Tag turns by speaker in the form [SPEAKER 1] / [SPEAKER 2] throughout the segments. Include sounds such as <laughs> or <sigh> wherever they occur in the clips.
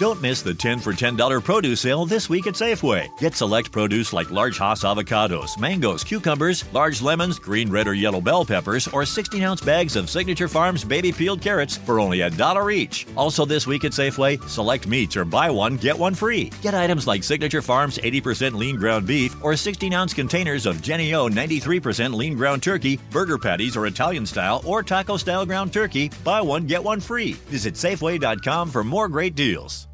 [SPEAKER 1] Don't miss the 10 for $10 produce sale this week at Safeway. Get select produce like large Hass avocados, mangoes, cucumbers, large lemons, green, red, or yellow bell peppers, or 16 ounce bags of Signature Farms baby peeled carrots for only a dollar each. Also, this week at Safeway, select meats or buy one, get one free. Get items like Signature Farms 80% lean ground beef or 16 ounce containers of Jenny O 93% lean ground turkey, burger patties or Italian style or taco style ground turkey. Buy one, get one free. Visit Safeway.com for more great deals.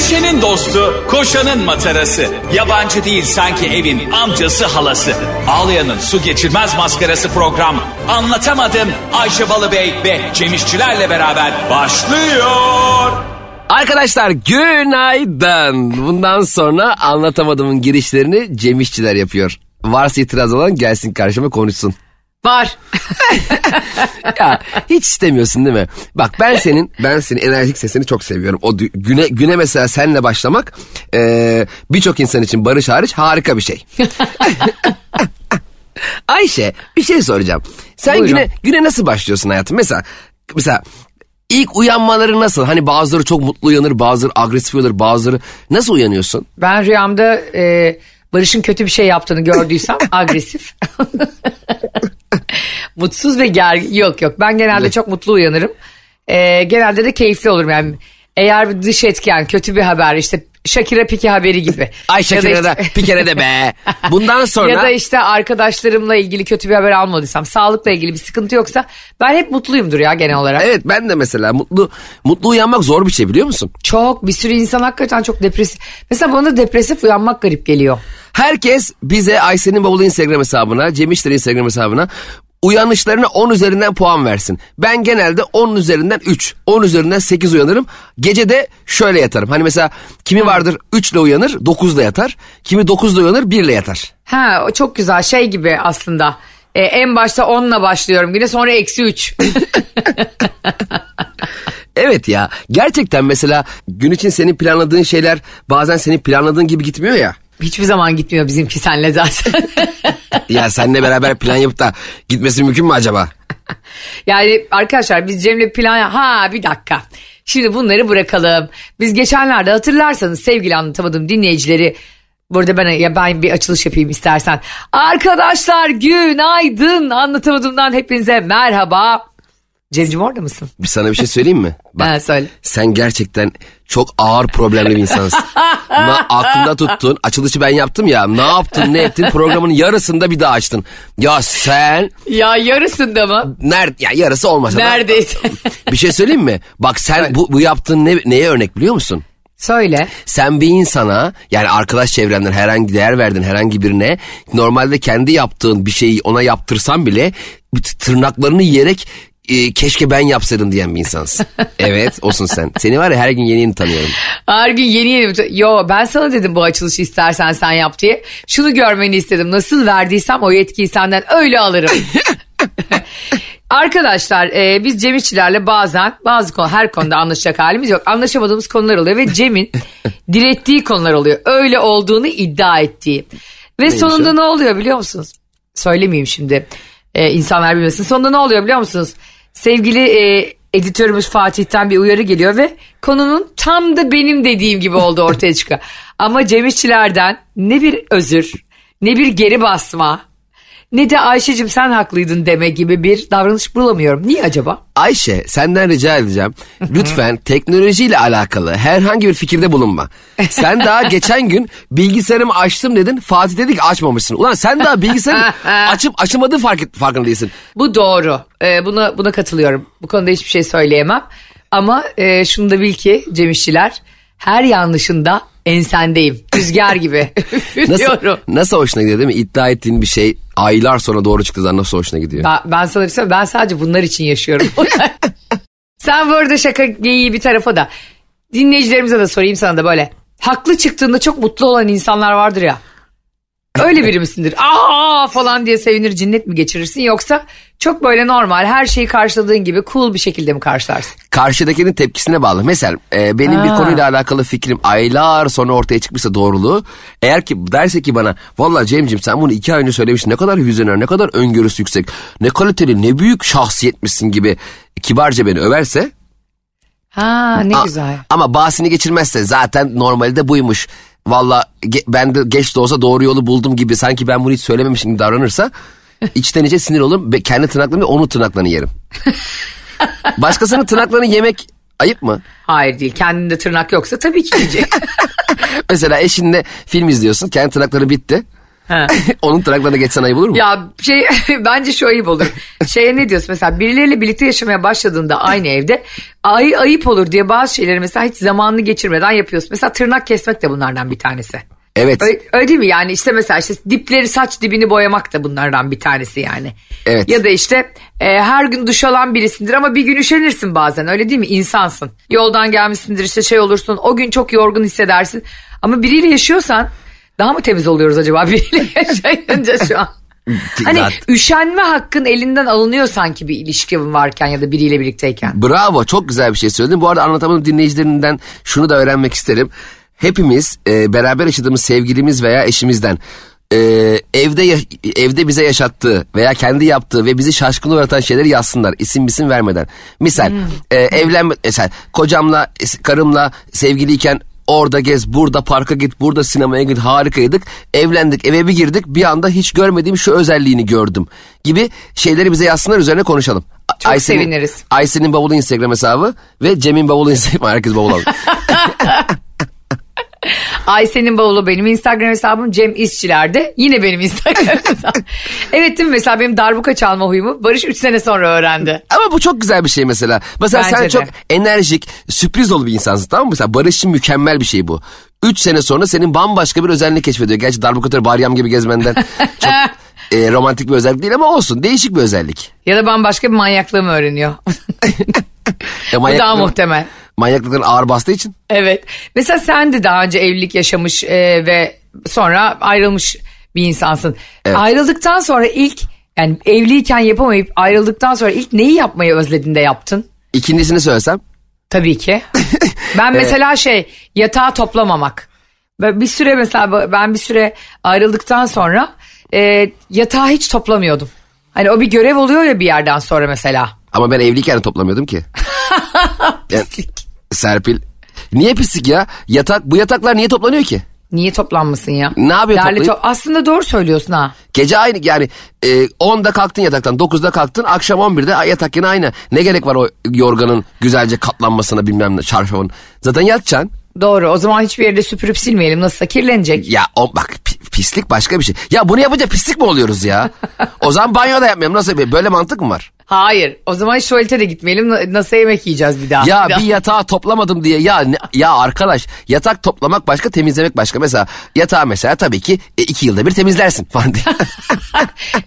[SPEAKER 2] Düşenin dostu, koşanın matarası. Yabancı değil sanki evin amcası halası. Ağlayanın su geçirmez maskarası program. Anlatamadım Ayşe Balıbey ve Cemişçilerle beraber başlıyor.
[SPEAKER 3] Arkadaşlar günaydın. Bundan sonra anlatamadığımın girişlerini Cem İşçiler yapıyor. Varsa itiraz olan gelsin karşıma konuşsun.
[SPEAKER 4] Var. <laughs>
[SPEAKER 3] ya hiç istemiyorsun değil mi? Bak ben senin ben senin enerjik sesini çok seviyorum. O güne güne mesela senle başlamak e, birçok insan için Barış hariç harika bir şey. <laughs> Ayşe bir şey soracağım. Sen
[SPEAKER 4] Buyurun.
[SPEAKER 3] güne güne nasıl başlıyorsun hayatım? Mesela mesela ilk uyanmaları nasıl? Hani bazıları çok mutlu uyanır, bazıları agresif uyanır, bazıları nasıl uyanıyorsun?
[SPEAKER 4] Ben rüyamda e, Barış'ın kötü bir şey yaptığını gördüysem <laughs> agresif. Mutsuz ve gergin. Yok yok ben genelde çok mutlu uyanırım. E, genelde de keyifli olurum yani. Eğer bir dış etken kötü bir haber işte Shakira Piki haberi gibi. <laughs>
[SPEAKER 3] Ay
[SPEAKER 4] Ya da işte-
[SPEAKER 3] kere de be. Bundan sonra <laughs>
[SPEAKER 4] Ya da işte arkadaşlarımla ilgili kötü bir haber almadıysam, sağlıkla ilgili bir sıkıntı yoksa ben hep mutluyumdur ya genel olarak.
[SPEAKER 3] Evet ben de mesela mutlu mutlu uyanmak zor bir şey biliyor musun?
[SPEAKER 4] Çok bir sürü insan hakikaten çok depresif. Mesela bana depresif uyanmak garip geliyor.
[SPEAKER 3] Herkes bize Ayşe'nin bavulu Instagram hesabına, Cem İşler'in Instagram hesabına uyanışlarına 10 üzerinden puan versin. Ben genelde 10 üzerinden 3, 10 üzerinden 8 uyanırım. Gece de şöyle yatarım. Hani mesela kimi vardır 3 ile uyanır, 9 ile yatar. Kimi 9 ile uyanır, 1 ile yatar.
[SPEAKER 4] Ha o çok güzel şey gibi aslında. Ee, en başta 10'la başlıyorum güne sonra eksi 3. <laughs>
[SPEAKER 3] Evet ya gerçekten mesela gün için senin planladığın şeyler bazen senin planladığın gibi gitmiyor ya.
[SPEAKER 4] Hiçbir zaman gitmiyor bizimki senle zaten. <laughs>
[SPEAKER 3] Ya seninle beraber plan yapıp da gitmesi mümkün mü acaba?
[SPEAKER 4] yani arkadaşlar biz Cem'le plan... Ha bir dakika. Şimdi bunları bırakalım. Biz geçenlerde hatırlarsanız sevgili anlatamadım dinleyicileri Burada ben ya ben bir açılış yapayım istersen. Arkadaşlar günaydın anlatamadığımdan hepinize merhaba. Cemcim orada mısın?
[SPEAKER 3] Bir sana bir şey söyleyeyim mi? <laughs> Bak,
[SPEAKER 4] Ha, söyle.
[SPEAKER 3] Sen gerçekten çok ağır problemli bir insansın. <laughs> Na, aklında tuttun. Açılışı ben yaptım ya. Ne yaptın ne ettin programın yarısında bir daha açtın. Ya sen
[SPEAKER 4] Ya yarısında mı?
[SPEAKER 3] nerede ya yarısı olmasa da-
[SPEAKER 4] Neredeyse.
[SPEAKER 3] Bir şey söyleyeyim mi? Bak sen bu, bu yaptığın ne, neye örnek biliyor musun?
[SPEAKER 4] Söyle.
[SPEAKER 3] Sen bir insana yani arkadaş çevrenden herhangi değer verdin herhangi birine normalde kendi yaptığın bir şeyi ona yaptırsan bile tırnaklarını yiyerek e, keşke ben yapsaydım diyen bir insansın. <laughs> evet olsun sen. Seni var ya her gün yeni yeni tanıyorum.
[SPEAKER 4] Her gün yeni yeni. Yo ben sana dedim bu açılışı istersen sen yap diye. Şunu görmeni istedim. Nasıl verdiysem o yetkiyi senden öyle alırım. <laughs> Arkadaşlar e, biz Cem İşçilerle bazen bazı konu her konuda anlaşacak halimiz yok. Anlaşamadığımız konular oluyor ve Cem'in <laughs> direttiği konular oluyor. Öyle olduğunu iddia ettiği. Ve sonunda
[SPEAKER 3] o?
[SPEAKER 4] ne oluyor biliyor musunuz? Söylemeyeyim şimdi. E, insanlar bilmesin. Sonunda ne oluyor biliyor musunuz? Sevgili e, editörümüz Fatih'ten bir uyarı geliyor ve konunun tam da benim dediğim gibi oldu ortaya çıkıyor. <laughs> Ama Cem ne bir özür, ne bir geri basma, ne de Ayşe'cim sen haklıydın deme gibi bir davranış bulamıyorum. Niye acaba?
[SPEAKER 3] Ayşe senden rica edeceğim. Lütfen <laughs> teknolojiyle alakalı herhangi bir fikirde bulunma. Sen daha geçen gün bilgisayarımı açtım dedin. Fatih dedi ki açmamışsın. Ulan sen daha bilgisayarı <laughs> açıp açamadığı fark, farkında değilsin.
[SPEAKER 4] Bu doğru. Ee, buna buna katılıyorum. Bu konuda hiçbir şey söyleyemem. Ama e, şunu da bil ki Cem İşçiler her yanlışında ensendeyim. Rüzgar gibi. <laughs>
[SPEAKER 3] Nasıl, nasıl hoşuna gidiyor değil mi? İddia ettiğin bir şey aylar sonra doğru çıktığı zaman nasıl hoşuna gidiyor?
[SPEAKER 4] Ben, ben sana bir şey Ben sadece bunlar için yaşıyorum. <laughs> Sen bu arada şaka geyiği bir tarafa da dinleyicilerimize de sorayım sana da böyle. Haklı çıktığında çok mutlu olan insanlar vardır ya. Öyle biri misindir? Aa falan diye sevinir cinnet mi geçirirsin yoksa çok böyle normal her şeyi karşıladığın gibi cool bir şekilde mi karşılarsın?
[SPEAKER 3] Karşıdakinin tepkisine bağlı. Mesela e, benim bir
[SPEAKER 4] Ha.
[SPEAKER 3] konuyla alakalı fikrim aylar sonra ortaya çıkmışsa doğruluğu. Eğer ki derse ki bana valla Cem'cim sen bunu iki ay önce söylemiştin. Ne kadar vizyoner, ne kadar öngörüsü yüksek, ne kaliteli, ne büyük şahsiyetmişsin gibi kibarca beni överse
[SPEAKER 4] Ha ne
[SPEAKER 3] A-
[SPEAKER 4] güzel.
[SPEAKER 3] Ama basini geçirmezse zaten normalde buymuş. Valla ge- ben de geç de olsa doğru yolu buldum gibi sanki ben bunu hiç söylememişim gibi davranırsa <laughs> içten içe sinir olurum ve kendi tırnaklarımı onun tırnaklarını yerim. <laughs> Başkasının tırnaklarını yemek ayıp mı?
[SPEAKER 4] Hayır değil. Kendinde tırnak yoksa tabii ki yiyecek. <laughs>
[SPEAKER 3] Mesela eşinle film izliyorsun kendi tırnakları bitti. <laughs> Onun tırnaklarına geçsen ayıp olur mu?
[SPEAKER 4] Ya şey <laughs> bence şu ayıp olur. Şeye ne diyorsun mesela birileriyle birlikte yaşamaya başladığında aynı evde ay ayıp olur diye bazı şeyleri mesela hiç zamanını geçirmeden yapıyorsun. Mesela tırnak kesmek de bunlardan bir tanesi.
[SPEAKER 3] Evet.
[SPEAKER 4] Öyle, öyle değil mi yani işte mesela işte dipleri saç dibini boyamak da bunlardan bir tanesi yani.
[SPEAKER 3] Evet.
[SPEAKER 4] Ya da işte e, her gün duş alan birisindir ama bir gün üşenirsin bazen öyle değil mi insansın. Yoldan gelmişsindir işte şey olursun o gün çok yorgun hissedersin. Ama biriyle yaşıyorsan daha mı temiz oluyoruz acaba <laughs> biriyle yaşayınca şu an? Hani üşenme hakkın elinden alınıyor sanki bir ilişkin varken ya da biriyle birlikteyken.
[SPEAKER 3] Bravo çok güzel bir şey söyledin. Bu arada anlatamadım dinleyicilerinden şunu da öğrenmek isterim. Hepimiz e, beraber yaşadığımız sevgilimiz veya eşimizden e, evde evde bize yaşattığı veya kendi yaptığı ve bizi şaşkın uğratan şeyleri yazsınlar isim isim vermeden. Misal e, evlenme mesela kocamla karımla sevgiliyken orada gez burada parka git burada sinemaya git harikaydık evlendik eve bir girdik bir anda hiç görmediğim şu özelliğini gördüm gibi şeyleri bize yazsınlar üzerine konuşalım.
[SPEAKER 4] Çok seviniriz.
[SPEAKER 3] Ayşe'nin bavulu Instagram hesabı ve Cem'in bavulu Instagram <laughs> herkes bavul alır. <laughs>
[SPEAKER 4] Ayşe'nin bavulu benim Instagram hesabım Cem İşçiler'de yine benim Instagram <laughs> hesabım. evet değil mi mesela benim darbuka çalma huyumu Barış 3 sene sonra öğrendi.
[SPEAKER 3] Ama bu çok güzel bir şey mesela. Mesela sen
[SPEAKER 4] Bence de.
[SPEAKER 3] çok enerjik, sürpriz dolu bir insansın tamam mı? Mesela Barış için mükemmel bir şey bu. 3 sene sonra senin bambaşka bir özelliğini keşfediyor. Gerçi darbukatör Baryam gibi gezmenden <laughs> çok e, romantik bir özellik değil ama olsun. Değişik bir özellik.
[SPEAKER 4] Ya da bambaşka bir manyaklığımı öğreniyor. <laughs>
[SPEAKER 3] Ya
[SPEAKER 4] Bu daha muhtemel.
[SPEAKER 3] Manyaklıkların ağır bastığı için.
[SPEAKER 4] Evet. Mesela sen de daha önce evlilik yaşamış e, ve sonra ayrılmış bir insansın. Ayrıldıktan sonra ilk yani evliyken yapamayıp ayrıldıktan sonra ilk neyi yapmayı özledin de yaptın?
[SPEAKER 3] İkincisini söylesem.
[SPEAKER 4] Tabii ki. <laughs> Ben mesela şey yatağı toplamamak. Bir süre mesela ben bir süre ayrıldıktan sonra e, yatağı hiç toplamıyordum. Hani o bir görev oluyor ya bir yerden sonra mesela.
[SPEAKER 3] Ama ben evliyken de toplamıyordum ki. <laughs> Yani, Serpil. Niye pislik ya? Yatak, bu yataklar niye toplanıyor ki?
[SPEAKER 4] Niye toplanmasın ya?
[SPEAKER 3] Ne yapıyor
[SPEAKER 4] Derli
[SPEAKER 3] toplayıp?
[SPEAKER 4] to- Aslında doğru söylüyorsun ha.
[SPEAKER 3] Gece aynı yani e, 10'da kalktın yataktan 9'da kalktın akşam 11'de ay, yatak yine aynı. Ne gerek var o yorganın güzelce katlanmasına bilmem ne çarşafın. Zaten yatacaksın.
[SPEAKER 4] Doğru o zaman hiçbir yerde süpürüp silmeyelim nasılsa kirlenecek.
[SPEAKER 3] Ya o bak pi- pislik başka bir şey. Ya bunu yapınca pislik mi oluyoruz ya? <laughs> o zaman banyoda yapmayalım nasıl bir böyle mantık mı var?
[SPEAKER 4] Hayır o zaman hiç tuvalete de gitmeyelim Na- nasıl yemek yiyeceğiz bir daha.
[SPEAKER 3] Ya
[SPEAKER 4] Bir daha.
[SPEAKER 3] bir yatağı toplamadım diye ya ne- ya arkadaş yatak toplamak başka temizlemek başka. Mesela yatağı mesela tabii ki e, iki yılda bir temizlersin falan diye.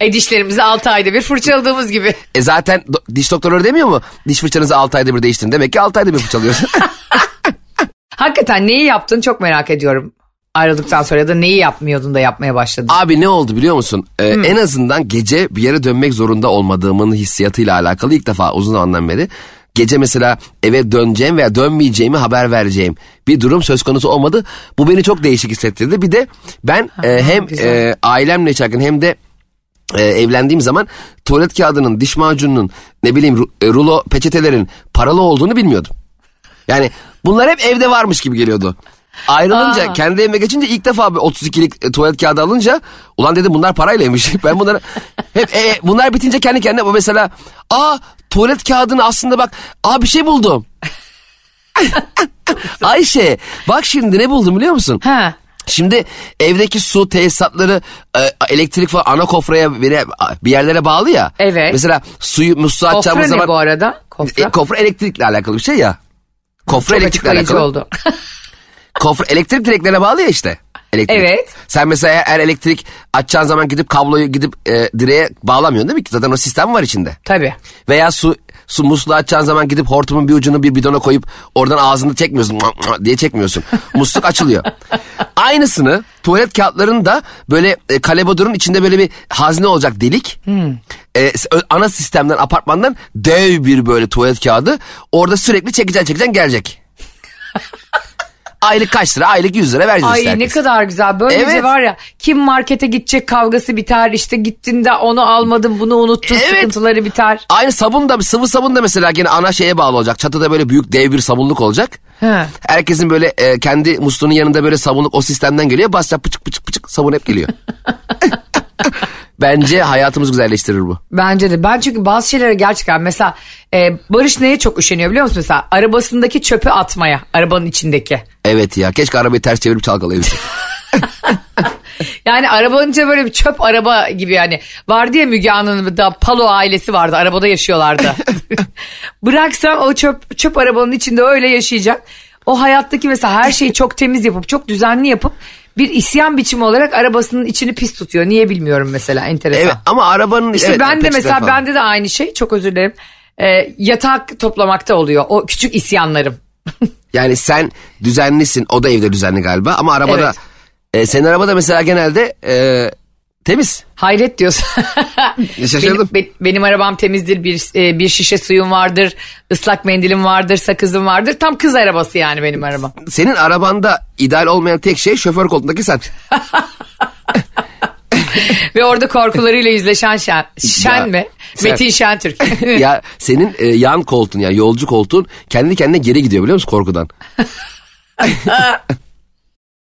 [SPEAKER 3] <laughs>
[SPEAKER 4] e dişlerimizi 6 ayda bir fırçaladığımız gibi.
[SPEAKER 3] E zaten do- diş doktorları demiyor mu? Diş fırçanızı 6 ayda bir değiştirin. Demek ki 6 ayda bir fırçalıyorsun. <laughs>
[SPEAKER 4] Hakikaten neyi yaptın çok merak ediyorum. Ayrıldıktan sonra ya da neyi yapmıyordun da yapmaya başladın.
[SPEAKER 3] Abi ne oldu biliyor musun? Ee, En azından gece bir yere dönmek zorunda olmadığımın hissiyatıyla alakalı ilk defa uzun zamandan beri gece mesela eve döneceğim veya dönmeyeceğimi haber vereceğim bir durum söz konusu olmadı. Bu beni çok değişik hissettirdi. Bir de ben e, hem
[SPEAKER 4] güzel.
[SPEAKER 3] e, ailemle yaşarken hem de e, evlendiğim zaman tuvalet kağıdının, diş macununun, ne bileyim e, rulo peçetelerin paralı olduğunu bilmiyordum. Yani bunlar hep evde varmış gibi geliyordu. Ayrılınca
[SPEAKER 4] Aa.
[SPEAKER 3] kendi evime geçince ilk defa bir 32'lik e, tuvalet kağıdı alınca ulan dedim bunlar paraylaymış. <laughs> Ben bunları hep e, bunlar bitince kendi kendine bu mesela aa tuvalet kağıdını aslında bak aa bir şey buldum. <laughs> Ayşe bak şimdi ne buldum biliyor musun?
[SPEAKER 4] Ha.
[SPEAKER 3] Şimdi evdeki su tesisatları e, elektrik falan ana kofraya bir, yerlere bağlı ya.
[SPEAKER 4] Evet.
[SPEAKER 3] Mesela suyu musluğa
[SPEAKER 4] Kofra
[SPEAKER 3] açacağımız
[SPEAKER 4] ne
[SPEAKER 3] zaman.
[SPEAKER 4] bu arada? Kofra.
[SPEAKER 3] E, kofra elektrikle alakalı bir şey ya. Kofra
[SPEAKER 4] Çok
[SPEAKER 3] elektrikle alakalı.
[SPEAKER 4] oldu. <laughs>
[SPEAKER 3] Kofra elektrik direklerine bağlı ya işte. Elektrik.
[SPEAKER 4] Evet.
[SPEAKER 3] Sen mesela eğer elektrik açacağın zaman gidip kabloyu gidip e, direğe bağlamıyorsun değil mi? Zaten o sistem var içinde.
[SPEAKER 4] Tabii.
[SPEAKER 3] Veya su su musluğu açacağın zaman gidip hortumun bir ucunu bir bidona koyup oradan ağzını çekmiyorsun diye çekmiyorsun. Musluk açılıyor. <laughs> Aynısını tuvalet kağıtlarının da böyle e, kalebodurun içinde böyle bir hazne olacak delik. E, s- ö- ana sistemden apartmandan dev bir böyle tuvalet kağıdı. Orada sürekli çekeceksin çekeceksin gelecek. Aylık kaç lira? Aylık 100 lira vereceğiz
[SPEAKER 4] Ay
[SPEAKER 3] işte
[SPEAKER 4] ne kadar güzel. Böylece
[SPEAKER 3] Evet.
[SPEAKER 4] var ya kim markete gidecek kavgası biter. işte gittin de onu almadın bunu unuttun
[SPEAKER 3] Evet.
[SPEAKER 4] sıkıntıları biter.
[SPEAKER 3] Aynı sabun da sıvı sabun da mesela gene ana şeye bağlı olacak. Çatıda böyle büyük dev bir sabunluk olacak.
[SPEAKER 4] He.
[SPEAKER 3] Herkesin böyle e, kendi musluğunun yanında böyle sabunluk o sistemden geliyor. Basacak pıçık pıçık pıçık sabun hep geliyor. <laughs> Bence hayatımız güzelleştirir bu.
[SPEAKER 4] Bence de. Ben çünkü bazı şeylere gerçekten mesela e, Barış neye çok üşeniyor biliyor musun? Mesela arabasındaki çöpü atmaya. Arabanın içindeki.
[SPEAKER 3] Evet ya keşke arabayı ters çevirip çalkalayabilsek. <laughs>
[SPEAKER 4] Yani arabanın içinde böyle bir çöp araba gibi yani. Vardı ya Müge Anlı'nın da Palo ailesi vardı. Arabada yaşıyorlardı. <laughs> Bıraksan o çöp, çöp arabanın içinde öyle yaşayacak. O hayattaki mesela her şeyi çok temiz yapıp çok düzenli yapıp bir isyan biçimi olarak arabasının içini pis tutuyor. Niye bilmiyorum mesela enteresan.
[SPEAKER 3] evet ama arabanın...
[SPEAKER 4] İşte
[SPEAKER 3] evet,
[SPEAKER 4] ben de mesela
[SPEAKER 3] falan.
[SPEAKER 4] bende de aynı şey çok özür dilerim. Ee, yatak toplamakta oluyor o küçük isyanlarım. <laughs>
[SPEAKER 3] Yani sen düzenlisin o da evde düzenli galiba ama arabada...
[SPEAKER 4] Evet.
[SPEAKER 3] E, senin arabada mesela genelde e, temiz.
[SPEAKER 4] Hayret diyorsun. <laughs>
[SPEAKER 3] Şaşırdım.
[SPEAKER 4] Benim, be- benim arabam temizdir. Bir, e, bir şişe suyum vardır. ıslak mendilim vardır. Sakızım vardır. Tam kız arabası yani benim arabam.
[SPEAKER 3] Senin arabanda ideal olmayan tek şey şoför koltuğundaki sen.
[SPEAKER 4] Ve orada korkularıyla yüzleşen Şen. Şen
[SPEAKER 3] Ya,
[SPEAKER 4] mi?
[SPEAKER 3] sen-
[SPEAKER 4] Metin Şentürk. <laughs>
[SPEAKER 3] ya senin e, yan koltuğun yani yolcu koltuğun kendi kendine geri gidiyor biliyor musun korkudan? <laughs>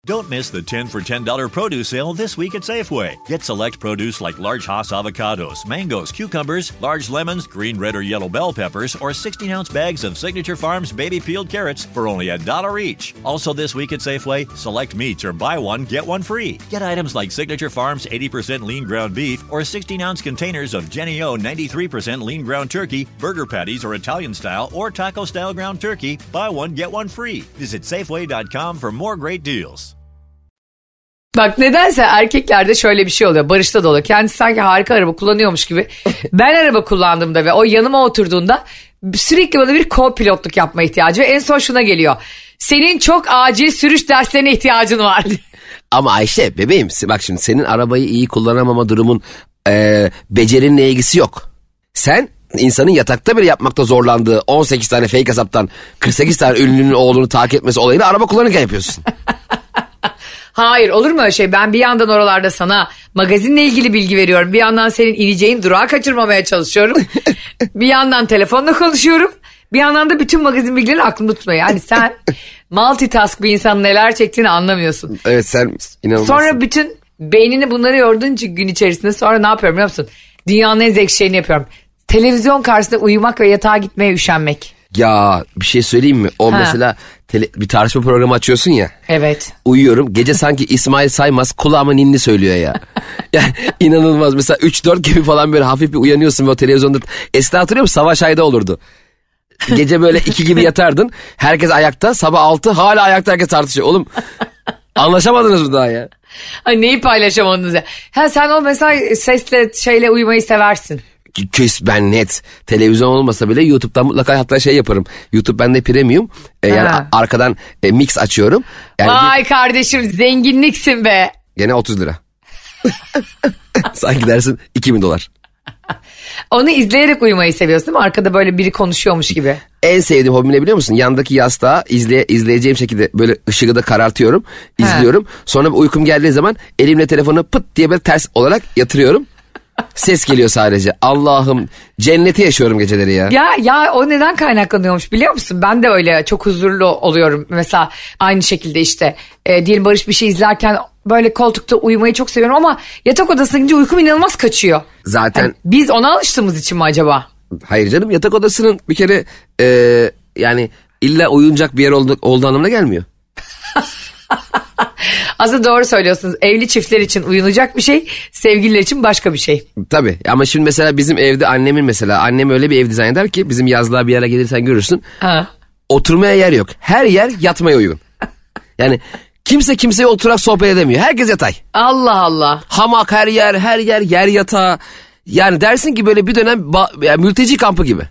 [SPEAKER 1] Don't miss the 10 for $10 produce sale this week at Safeway. Get select produce like large Hass avocados, mangoes, cucumbers, large lemons, green, red, or yellow bell peppers, or 16 ounce bags of Signature Farms baby peeled carrots for only a dollar each. Also, this week at Safeway, select meats or buy one, get one free. Get items like Signature Farms 80% lean ground beef or 16 ounce containers of Jenny O 93% lean ground turkey, burger patties or Italian style or taco style ground turkey. Buy one, get one free. Visit Safeway.com for more great deals.
[SPEAKER 4] Bak nedense erkeklerde şöyle bir şey oluyor. Barış'ta da oluyor. Kendisi sanki harika araba kullanıyormuş gibi. Ben araba kullandığımda ve o yanıma oturduğunda sürekli bana bir co-pilotluk yapma ihtiyacı. Ve en son şuna geliyor. Senin çok acil sürüş derslerine ihtiyacın var. <laughs>
[SPEAKER 3] Ama Ayşe bebeğim bak şimdi senin arabayı iyi kullanamama durumun e, becerinle ilgisi yok. Sen insanın yatakta bile yapmakta zorlandığı 18 tane fake hesaptan 48 tane ünlünün oğlunu takip etmesi olayını araba kullanırken yapıyorsun. <laughs>
[SPEAKER 4] Hayır olur mu öyle şey? Ben bir yandan oralarda sana magazinle ilgili bilgi veriyorum. Bir yandan senin ineceğin durağı kaçırmamaya çalışıyorum. <laughs> bir yandan telefonla konuşuyorum. Bir yandan da bütün magazin bilgilerini aklımda tutmuyor. Yani sen <laughs> multitask bir insan neler çektiğini anlamıyorsun.
[SPEAKER 3] evet sen inanılmazsın.
[SPEAKER 4] Sonra bütün beynini bunları yorduğun için gün içerisinde sonra ne yapıyorum biliyor musun? Dünyanın en zevkli şeyini yapıyorum. Televizyon karşısında uyumak ve yatağa gitmeye üşenmek.
[SPEAKER 3] Ya bir şey söyleyeyim mi? O
[SPEAKER 4] Ha.
[SPEAKER 3] mesela tele- bir tartışma programı açıyorsun ya.
[SPEAKER 4] Evet.
[SPEAKER 3] Uyuyorum. Gece sanki İsmail Saymaz kulağıma ninni söylüyor ya. yani inanılmaz. Mesela 3-4 gibi falan böyle hafif bir uyanıyorsun ve o televizyonda. Eskiden hatırlıyor musun? Savaş Ayda olurdu. Gece böyle 2 gibi yatardın. Herkes ayakta. Sabah 6 hala ayakta herkes tartışıyor. Oğlum anlaşamadınız mı daha ya?
[SPEAKER 4] Ay neyi paylaşamadınız ya? Ha sen o mesela sesle şeyle uyumayı seversin.
[SPEAKER 3] Küs ben net. Televizyon olmasa bile YouTube'dan mutlaka hatta şey yaparım. YouTube bende premium. E, yani
[SPEAKER 4] Ha.
[SPEAKER 3] arkadan e, mix açıyorum. Yani bir-
[SPEAKER 4] Vay kardeşim zenginliksin be.
[SPEAKER 3] gene 30 lira. Sanki dersin 2000 dolar.
[SPEAKER 4] Onu izleyerek uyumayı seviyorsun değil mi? Arkada böyle biri konuşuyormuş gibi.
[SPEAKER 3] En sevdiğim hobim ne biliyor musun? Yandaki yastığa izleye, izleyeceğim şekilde böyle ışığı da karartıyorum. izliyorum. Sonra uykum geldiği zaman elimle telefonu pıt diye böyle ters olarak yatırıyorum. Ses geliyor sadece. Allah'ım cenneti yaşıyorum geceleri ya.
[SPEAKER 4] Ya ya o neden kaynaklanıyormuş biliyor musun? Ben de öyle çok huzurlu oluyorum. Mesela aynı şekilde işte e, diyelim Barış bir şey izlerken böyle koltukta uyumayı çok seviyorum ama yatak odasına gidince uykum inanılmaz kaçıyor.
[SPEAKER 3] Zaten
[SPEAKER 4] Yani biz ona alıştığımız için mi acaba?
[SPEAKER 3] hayır canım yatak odasının bir kere e, yani illa uyuyacak bir yer oldu, olduğu anlamına gelmiyor. <laughs> <laughs>
[SPEAKER 4] Aslında doğru söylüyorsunuz. Evli çiftler için uyunacak bir şey, sevgililer için başka bir şey.
[SPEAKER 3] Tabii ama şimdi mesela bizim evde annemin mesela annem öyle bir ev dizayn eder ki bizim yazlığa bir yere gelirsen görürsün.
[SPEAKER 4] Ha.
[SPEAKER 3] Oturmaya yer yok. Her yer yatmaya uygun. Yani kimse kimseye oturarak sohbet edemiyor. Herkes yatay.
[SPEAKER 4] Allah Allah.
[SPEAKER 3] Hamak her yer, her yer yer yatağı. Yani dersin ki böyle bir dönem ba- yani mülteci kampı gibi.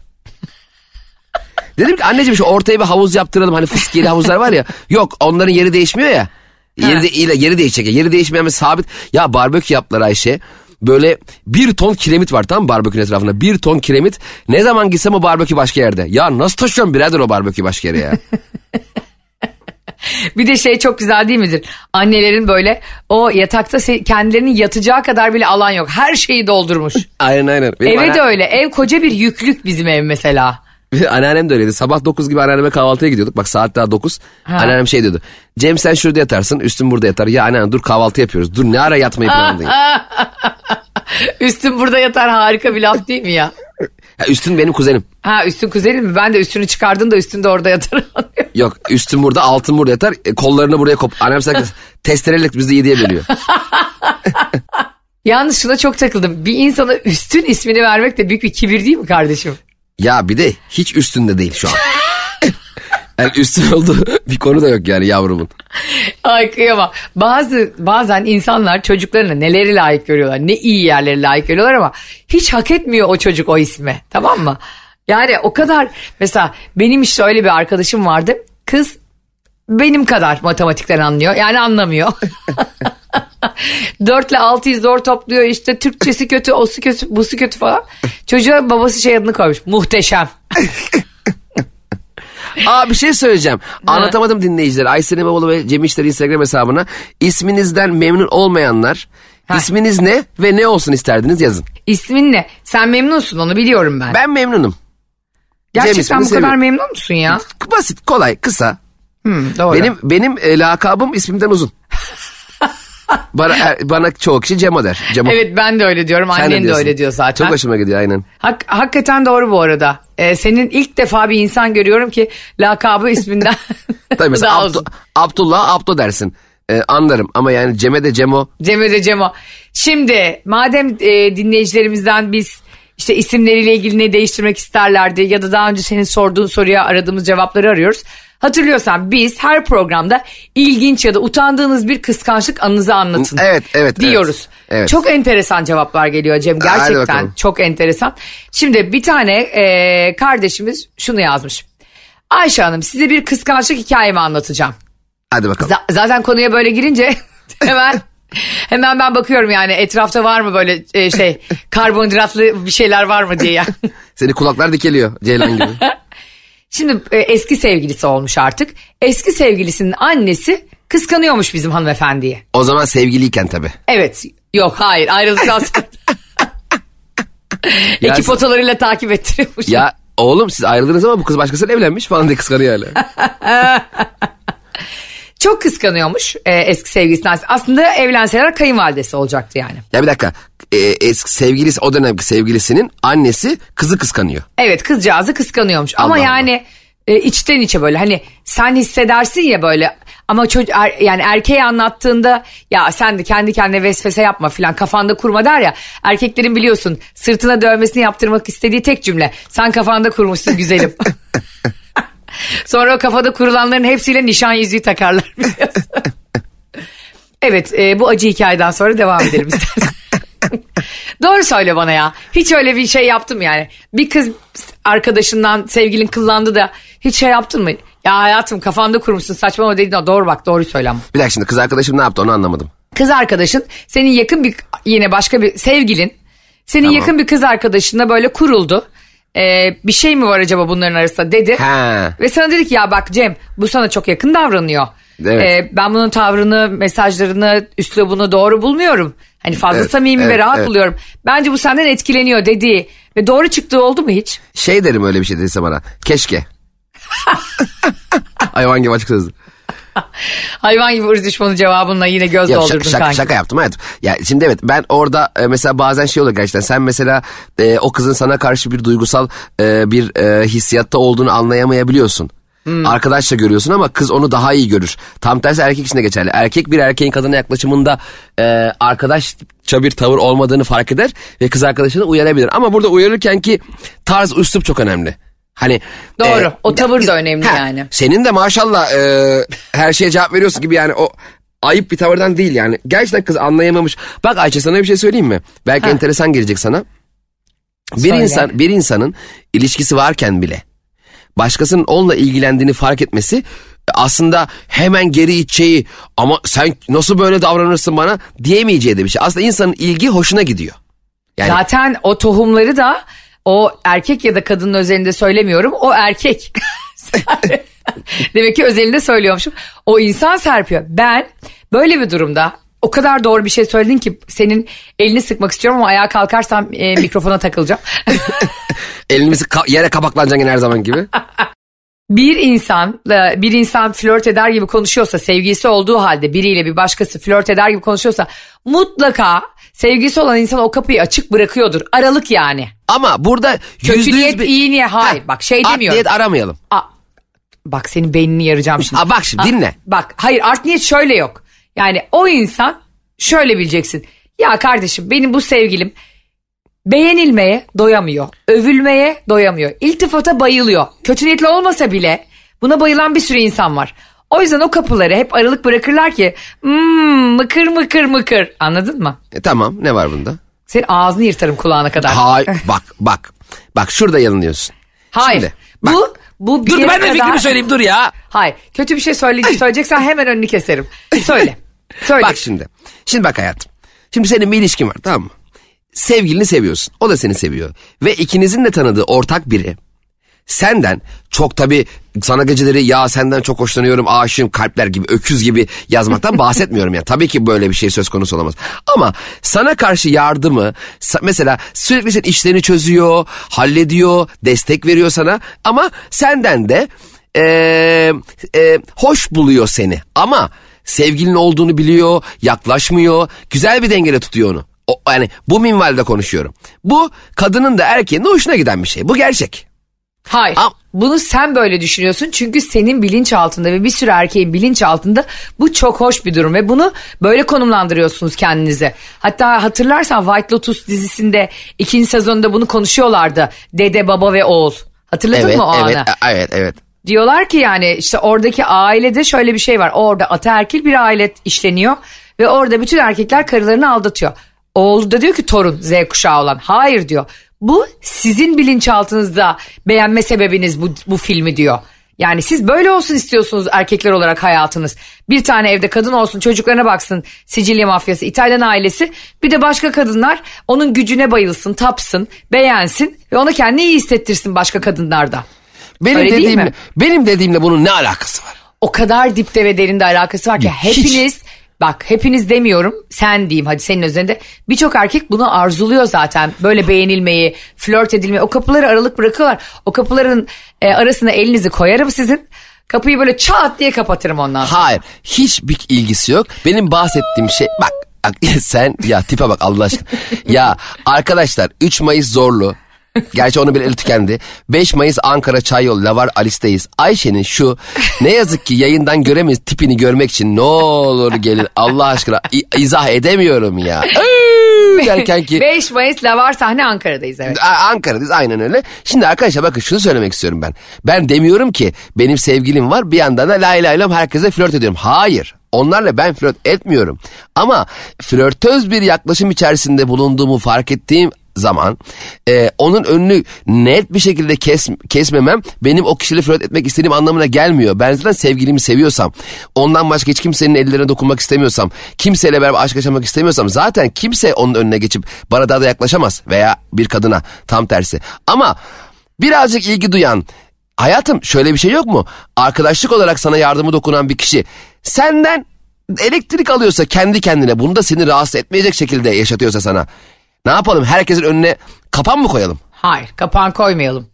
[SPEAKER 3] <laughs> Dedim ki anneciğim şu ortaya bir havuz yaptıralım. Hani fıskiyeli havuzlar var ya. Yok onların yeri değişmiyor ya. Yeri, de, yeri değişecek. ya. Yeri değişmeyen bir sabit. Ya barbekü yaptılar Ayşe. Böyle bir ton kiremit var mı barbekünün etrafında. Bir ton kiremit. Ne zaman gitsem o barbekü başka yerde. Ya nasıl taşıyorum birader o barbekü başka yere ya. <laughs>
[SPEAKER 4] Bir de şey çok güzel değil midir? Annelerin böyle o yatakta kendilerinin yatacağı kadar bile alan yok. Her şeyi doldurmuş. <laughs>
[SPEAKER 3] Aynen aynen. Benim
[SPEAKER 4] Eve
[SPEAKER 3] ana-
[SPEAKER 4] de öyle. Ev koca bir yüklük bizim ev mesela.
[SPEAKER 3] Anneannem de öyleydi. Sabah 9 gibi anneanneme kahvaltıya gidiyorduk. Bak saat daha 9.
[SPEAKER 4] Ha.
[SPEAKER 3] Anneannem şey diyordu. Cem sen şurada yatarsın üstüm burada yatar. Ya anneanne dur kahvaltı yapıyoruz. Dur ne ara yatmayı planladın? <laughs> ya?
[SPEAKER 4] Üstün burada yatar harika bir laf değil mi ya?
[SPEAKER 3] Ya üstün benim kuzenim.
[SPEAKER 4] Ha üstün kuzenin mi? Ben de üstünü çıkardın da üstünde orada yatar. <laughs>
[SPEAKER 3] Yok üstün burada altın burada yatar. E, kollarını buraya kop. Annem sanki <laughs> testereyle bizi yediye bölüyor.
[SPEAKER 4] Yalnız şuna çok takıldım. Bir insana üstün ismini vermek de büyük bir kibir değil mi kardeşim?
[SPEAKER 3] Ya bir de hiç üstünde değil şu an. <laughs> yani üstün olduğu bir konu da yok yani yavrumun.
[SPEAKER 4] Ay kıyamam. Bazı, bazen insanlar çocuklarına neleri layık görüyorlar. Ne iyi yerleri layık görüyorlar ama hiç hak etmiyor o çocuk o ismi. Tamam mı? Yani o kadar mesela benim işte öyle bir arkadaşım vardı. Kız benim kadar matematikten anlıyor. Yani anlamıyor. <laughs> <laughs> 4 ile 6'yı zor topluyor işte Türkçesi kötü, osu kötü, busu kötü falan. Çocuğa babası şey adını koymuş. Muhteşem. <laughs>
[SPEAKER 3] Aa bir şey söyleyeceğim. Anlatamadım dinleyiciler. Aysen İmamoğlu ve Cem İşler Instagram hesabına isminizden memnun olmayanlar
[SPEAKER 4] Ha.
[SPEAKER 3] isminiz ne ve ne olsun isterdiniz yazın.
[SPEAKER 4] İsmin ne? Sen memnunsun onu biliyorum ben.
[SPEAKER 3] Ben memnunum.
[SPEAKER 4] Gerçekten
[SPEAKER 3] ismini
[SPEAKER 4] bu kadar
[SPEAKER 3] seviyorum.
[SPEAKER 4] memnun musun ya?
[SPEAKER 3] Basit, kolay, kısa.
[SPEAKER 4] Hmm, doğru.
[SPEAKER 3] Benim benim e, lakabım ismimden uzun. Bana er- bana çoğu kişi Cemo der. Cemo.
[SPEAKER 4] Evet ben de öyle diyorum.
[SPEAKER 3] Sen ne
[SPEAKER 4] Annen de
[SPEAKER 3] diyorsun?
[SPEAKER 4] öyle diyor zaten.
[SPEAKER 3] Çok hoşuma gidiyor aynen.
[SPEAKER 4] Hak, hakikaten doğru bu arada. Ee, senin ilk defa bir insan görüyorum ki lakabı isminden <laughs>
[SPEAKER 3] Tabii mesela <laughs> Abdu-. Abdullah Abdo dersin. E, anlarım ama yani Cem'e de Cemo.
[SPEAKER 4] Cem'e de Cemo. Şimdi madem e, dinleyicilerimizden biz işte isimleriyle ilgili ne değiştirmek isterlerdi ya da daha önce senin sorduğun soruya aradığımız cevapları arıyoruz. Hatırlıyorsan biz her programda ilginç ya da utandığınız bir kıskançlık anınızı anlatın.
[SPEAKER 3] Evet, evet,
[SPEAKER 4] Diyoruz.
[SPEAKER 3] evet. Evet.
[SPEAKER 4] Çok enteresan cevaplar geliyor Cem gerçekten çok enteresan. Şimdi bir tane e, kardeşimiz şunu yazmış. Ayşe Hanım size bir kıskançlık hikayemi anlatacağım.
[SPEAKER 3] Hadi bakalım.
[SPEAKER 4] Z- zaten konuya böyle girince <laughs> hemen <laughs> hemen ben bakıyorum yani etrafta var mı böyle e, şey <laughs> karbonhidratlı bir şeyler var mı diye. ya. <laughs>
[SPEAKER 3] Seni kulaklar dikeliyor Ceylan gibi.
[SPEAKER 4] Şimdi e, eski sevgilisi olmuş artık. Eski sevgilisinin annesi kıskanıyormuş bizim hanımefendiyi.
[SPEAKER 3] o zaman sevgiliyken tabii.
[SPEAKER 4] Evet. Yok hayır ayrıldıktan sonra. Ekip
[SPEAKER 3] sen-
[SPEAKER 4] otolarıyla takip ettiriyormuş.
[SPEAKER 3] Ya oğlum siz ayrıldınız ama bu kız başkasıyla evlenmiş falan diye kıskanıyor hala.
[SPEAKER 4] Çok kıskanıyormuş e, eski sevgilisinden. Aslında evlenseler kayınvalidesi olacaktı yani.
[SPEAKER 3] ya bir dakika. E, eski sevgilisi o dönemki sevgilisinin annesi kızı kıskanıyor.
[SPEAKER 4] Evet kızcağızı kıskanıyormuş ama
[SPEAKER 3] Allah Allah.
[SPEAKER 4] yani e, içten içe böyle hani sen hissedersin ya böyle ama çocuk er- yani erkeğe anlattığında ya sen de kendi kendine vesvese yapma filan kafanda kurma der ya erkeklerin biliyorsun sırtına dövmesini yaptırmak istediği tek cümle sen kafanda kurmuşsun güzelim. <laughs> <laughs> Sonra o kafada kurulanların hepsiyle nişan yüzüğü takarlar <laughs> evet e, bu acı hikayeden sonra devam edelim istersen. <laughs> Doğru söyle bana ya. Hiç öyle bir şey yaptım yani. Bir kız arkadaşından sevgilin kıllandı da hiç şey yaptın mı? Ya hayatım kafanda kurmuşsun saçmalama dedin. o Doğru bak doğru söyle ama.
[SPEAKER 3] Bir dakika şimdi kız arkadaşım ne yaptı onu anlamadım.
[SPEAKER 4] Kız arkadaşın senin yakın bir yine başka bir sevgilin senin
[SPEAKER 3] Tamam.
[SPEAKER 4] yakın bir kız arkadaşınla böyle kuruldu. Ee, bir şey mi var acaba bunların arasında dedi.
[SPEAKER 3] Ha.
[SPEAKER 4] Ve sana dedi ki ya bak Cem bu sana çok yakın davranıyor.
[SPEAKER 3] Evet.
[SPEAKER 4] Ee, ben bunun tavrını, mesajlarını, üslubunu doğru bulmuyorum. Hani fazla
[SPEAKER 3] Evet,
[SPEAKER 4] samimi ve
[SPEAKER 3] evet,
[SPEAKER 4] rahat
[SPEAKER 3] evet.
[SPEAKER 4] buluyorum. Bence bu senden etkileniyor dediği ve doğru çıktığı oldu mu hiç?
[SPEAKER 3] Şey derim öyle bir şey dediyse bana. Keşke. <laughs> Hayvan gibi açık sözlü. <laughs>
[SPEAKER 4] Hayvan gibi ırz düşmanı cevabınla yine göz
[SPEAKER 3] Ya
[SPEAKER 4] doldurdun
[SPEAKER 3] şaka, şaka,
[SPEAKER 4] kanki.
[SPEAKER 3] şaka yaptım hayatım. Ya şimdi evet ben orada e, mesela bazen şey oluyor gerçekten. Sen mesela e, o kızın sana karşı bir duygusal e, bir e, hissiyatta olduğunu anlayamayabiliyorsun.
[SPEAKER 4] Hmm.
[SPEAKER 3] Arkadaşça görüyorsun ama kız onu daha iyi görür. Tam tersi erkek için de geçerli. Erkek bir erkeğin kadına yaklaşımında e, arkadaşça bir tavır olmadığını fark eder ve kız arkadaşını uyarabilir. Ama burada uyarırken ki tarz üslup çok önemli. Hani
[SPEAKER 4] Doğru, o tavır da önemli yani.
[SPEAKER 3] Senin de maşallah e, her şeye cevap veriyorsun gibi yani o ayıp bir tavırdan değil yani. Gerçekten kız anlayamamış. Bak Ayça sana bir şey söyleyeyim mi? Belki
[SPEAKER 4] Ha.
[SPEAKER 3] enteresan gelecek sana. Bir
[SPEAKER 4] Söyle.
[SPEAKER 3] insan bir insanın ilişkisi varken bile başkasının onunla ilgilendiğini fark etmesi aslında hemen geri içeceği ama sen nasıl böyle davranırsın bana diyemeyeceği de bir şey. Aslında insanın ilgi hoşuna gidiyor. Yani
[SPEAKER 4] Zaten o tohumları da o erkek ya da kadının özelinde söylemiyorum. O erkek. <laughs> Demek ki özelinde söylüyormuşum. O insan serpiyor. Ben böyle bir durumda o kadar doğru bir şey söyledin ki senin elini sıkmak istiyorum ama ayağa kalkarsam e, <laughs> mikrofona takılacağım. <laughs>
[SPEAKER 3] Elimizi ka- yere kapaklanacaksın her zaman gibi.
[SPEAKER 4] bir insan bir insan flört eder gibi konuşuyorsa sevgilisi olduğu halde biriyle bir başkası flört eder gibi konuşuyorsa mutlaka sevgilisi olan insan o kapıyı açık bırakıyordur. Aralık yani.
[SPEAKER 3] Ama burada
[SPEAKER 4] Kötü
[SPEAKER 3] yüzde yüz
[SPEAKER 4] niyet
[SPEAKER 3] bir-
[SPEAKER 4] iyi niyet hayır
[SPEAKER 3] Ha,
[SPEAKER 4] bak şey
[SPEAKER 3] art
[SPEAKER 4] demiyorum.
[SPEAKER 3] niyet aramayalım.
[SPEAKER 4] Aa, bak senin beynini yaracağım şimdi. <laughs>
[SPEAKER 3] Aa, bak şimdi dinle.
[SPEAKER 4] Bak hayır art niyet şöyle yok. Yani o insan şöyle bileceksin. Ya kardeşim benim bu sevgilim beğenilmeye doyamıyor. Övülmeye doyamıyor. İltifata bayılıyor. Kötü niyetli olmasa bile buna bayılan bir sürü insan var. O yüzden o kapıları hep aralık bırakırlar ki hmm, mıkır mıkır mıkır anladın mı?
[SPEAKER 3] E, tamam ne var bunda?
[SPEAKER 4] Senin ağzını yırtarım kulağına kadar.
[SPEAKER 3] Hayır bak bak. Bak şurada yanılıyorsun.
[SPEAKER 4] Hayır.
[SPEAKER 3] Şimdi, bak.
[SPEAKER 4] bu bu bir
[SPEAKER 3] Dur ben de
[SPEAKER 4] kadar-
[SPEAKER 3] fikrimi söyleyeyim dur ya.
[SPEAKER 4] Hayır. Kötü bir şey söyle, söyleyeceksen hemen önünü keserim. Söyle. <laughs> Söyle.
[SPEAKER 3] Bak şimdi. Şimdi bak hayatım. Şimdi senin bir ilişkin var tamam mı? Sevgilini seviyorsun. O da seni seviyor. Ve ikinizin de tanıdığı ortak biri senden çok tabii sana geceleri ya senden çok hoşlanıyorum aşığım kalpler gibi öküz gibi yazmaktan <laughs> bahsetmiyorum ya. Tabii ki böyle bir şey söz konusu olamaz. Ama sana karşı yardımı mesela sürekli senin işlerini çözüyor, hallediyor, destek veriyor sana ama senden de eee, eee, hoş buluyor seni. Ama sevgilin olduğunu biliyor, yaklaşmıyor, güzel bir dengede tutuyor onu. O, yani bu minvalde konuşuyorum. Bu kadının da erkeğin de hoşuna giden bir şey. Bu gerçek.
[SPEAKER 4] Hayır.
[SPEAKER 3] Am-
[SPEAKER 4] Bunu sen böyle düşünüyorsun çünkü senin bilinç altında ve bir sürü erkeğin bilinç altında bu çok hoş bir durum ve bunu böyle konumlandırıyorsunuz kendinize. Hatta hatırlarsan White Lotus dizisinde ikinci sezonda bunu konuşuyorlardı. Dede, baba ve oğul. Hatırladın
[SPEAKER 3] Evet,
[SPEAKER 4] mı o
[SPEAKER 3] evet,
[SPEAKER 4] anı?
[SPEAKER 3] evet, evet.
[SPEAKER 4] Diyorlar ki yani işte oradaki ailede şöyle bir şey var. Orada ataerkil bir aile işleniyor ve orada bütün erkekler karılarını aldatıyor. Oğlu da diyor ki torun Z kuşağı olan. Hayır diyor. Bu sizin bilinçaltınızda beğenme sebebiniz bu, bu filmi diyor. Yani siz böyle olsun istiyorsunuz erkekler olarak hayatınız. Bir tane evde kadın olsun çocuklarına baksın Sicilya mafyası İtalyan ailesi. Bir de başka kadınlar onun gücüne bayılsın tapsın beğensin ve ona kendini iyi hissettirsin başka kadınlarda.
[SPEAKER 3] Benim
[SPEAKER 4] Öyle
[SPEAKER 3] dediğimle, benim dediğimle bunun ne alakası var?
[SPEAKER 4] o kadar dipte ve derinde alakası var ki
[SPEAKER 3] Hiç.
[SPEAKER 4] hepiniz bak hepiniz demiyorum sen diyeyim hadi senin üzerinde birçok erkek bunu arzuluyor zaten böyle beğenilmeyi flört edilmeyi o kapıları aralık bırakıyorlar o kapıların e, arasına elinizi koyarım sizin kapıyı böyle çat diye kapatırım ondan sonra.
[SPEAKER 3] Hayır. Hiçbir ilgisi yok. Benim bahsettiğim şey bak <laughs> sen ya tipe bak Allah aşkına. ya arkadaşlar 3 Mayıs zorlu. Gerçi onu bile eli tükendi. 5 Mayıs Ankara Çayyolu Lavar Alice'deyiz. Ayşe'nin şu ne yazık ki yayından göremeyiz tipini görmek için ne olur gelin Allah aşkına izah edemiyorum ya. Derken ki <laughs>
[SPEAKER 4] 5 Mayıs Lavar sahne Ankara'dayız evet.
[SPEAKER 3] Ankara'dayız aynen öyle. Şimdi arkadaşlar bakın şunu söylemek istiyorum ben. Ben demiyorum ki benim sevgilim var bir yandan da lay lay lam herkese flört ediyorum. Hayır. Onlarla ben flört etmiyorum. Ama flörtöz bir yaklaşım içerisinde bulunduğumu fark ettiğim zaman e, onun önünü net bir şekilde kes, kesmemem benim o kişiyle flört etmek istediğim anlamına gelmiyor. Ben zaten sevgilimi seviyorsam ondan başka hiç kimsenin ellerine dokunmak istemiyorsam kimseyle beraber aşk yaşamak istemiyorsam zaten kimse onun önüne geçip bana daha da yaklaşamaz veya bir kadına tam tersi. Ama birazcık ilgi duyan hayatım şöyle bir şey yok mu? Arkadaşlık olarak sana yardımı dokunan bir kişi senden elektrik alıyorsa kendi kendine bunu da seni rahatsız etmeyecek şekilde yaşatıyorsa sana ne yapalım herkesin önüne kapan mı koyalım?
[SPEAKER 4] Hayır kapağın koymayalım.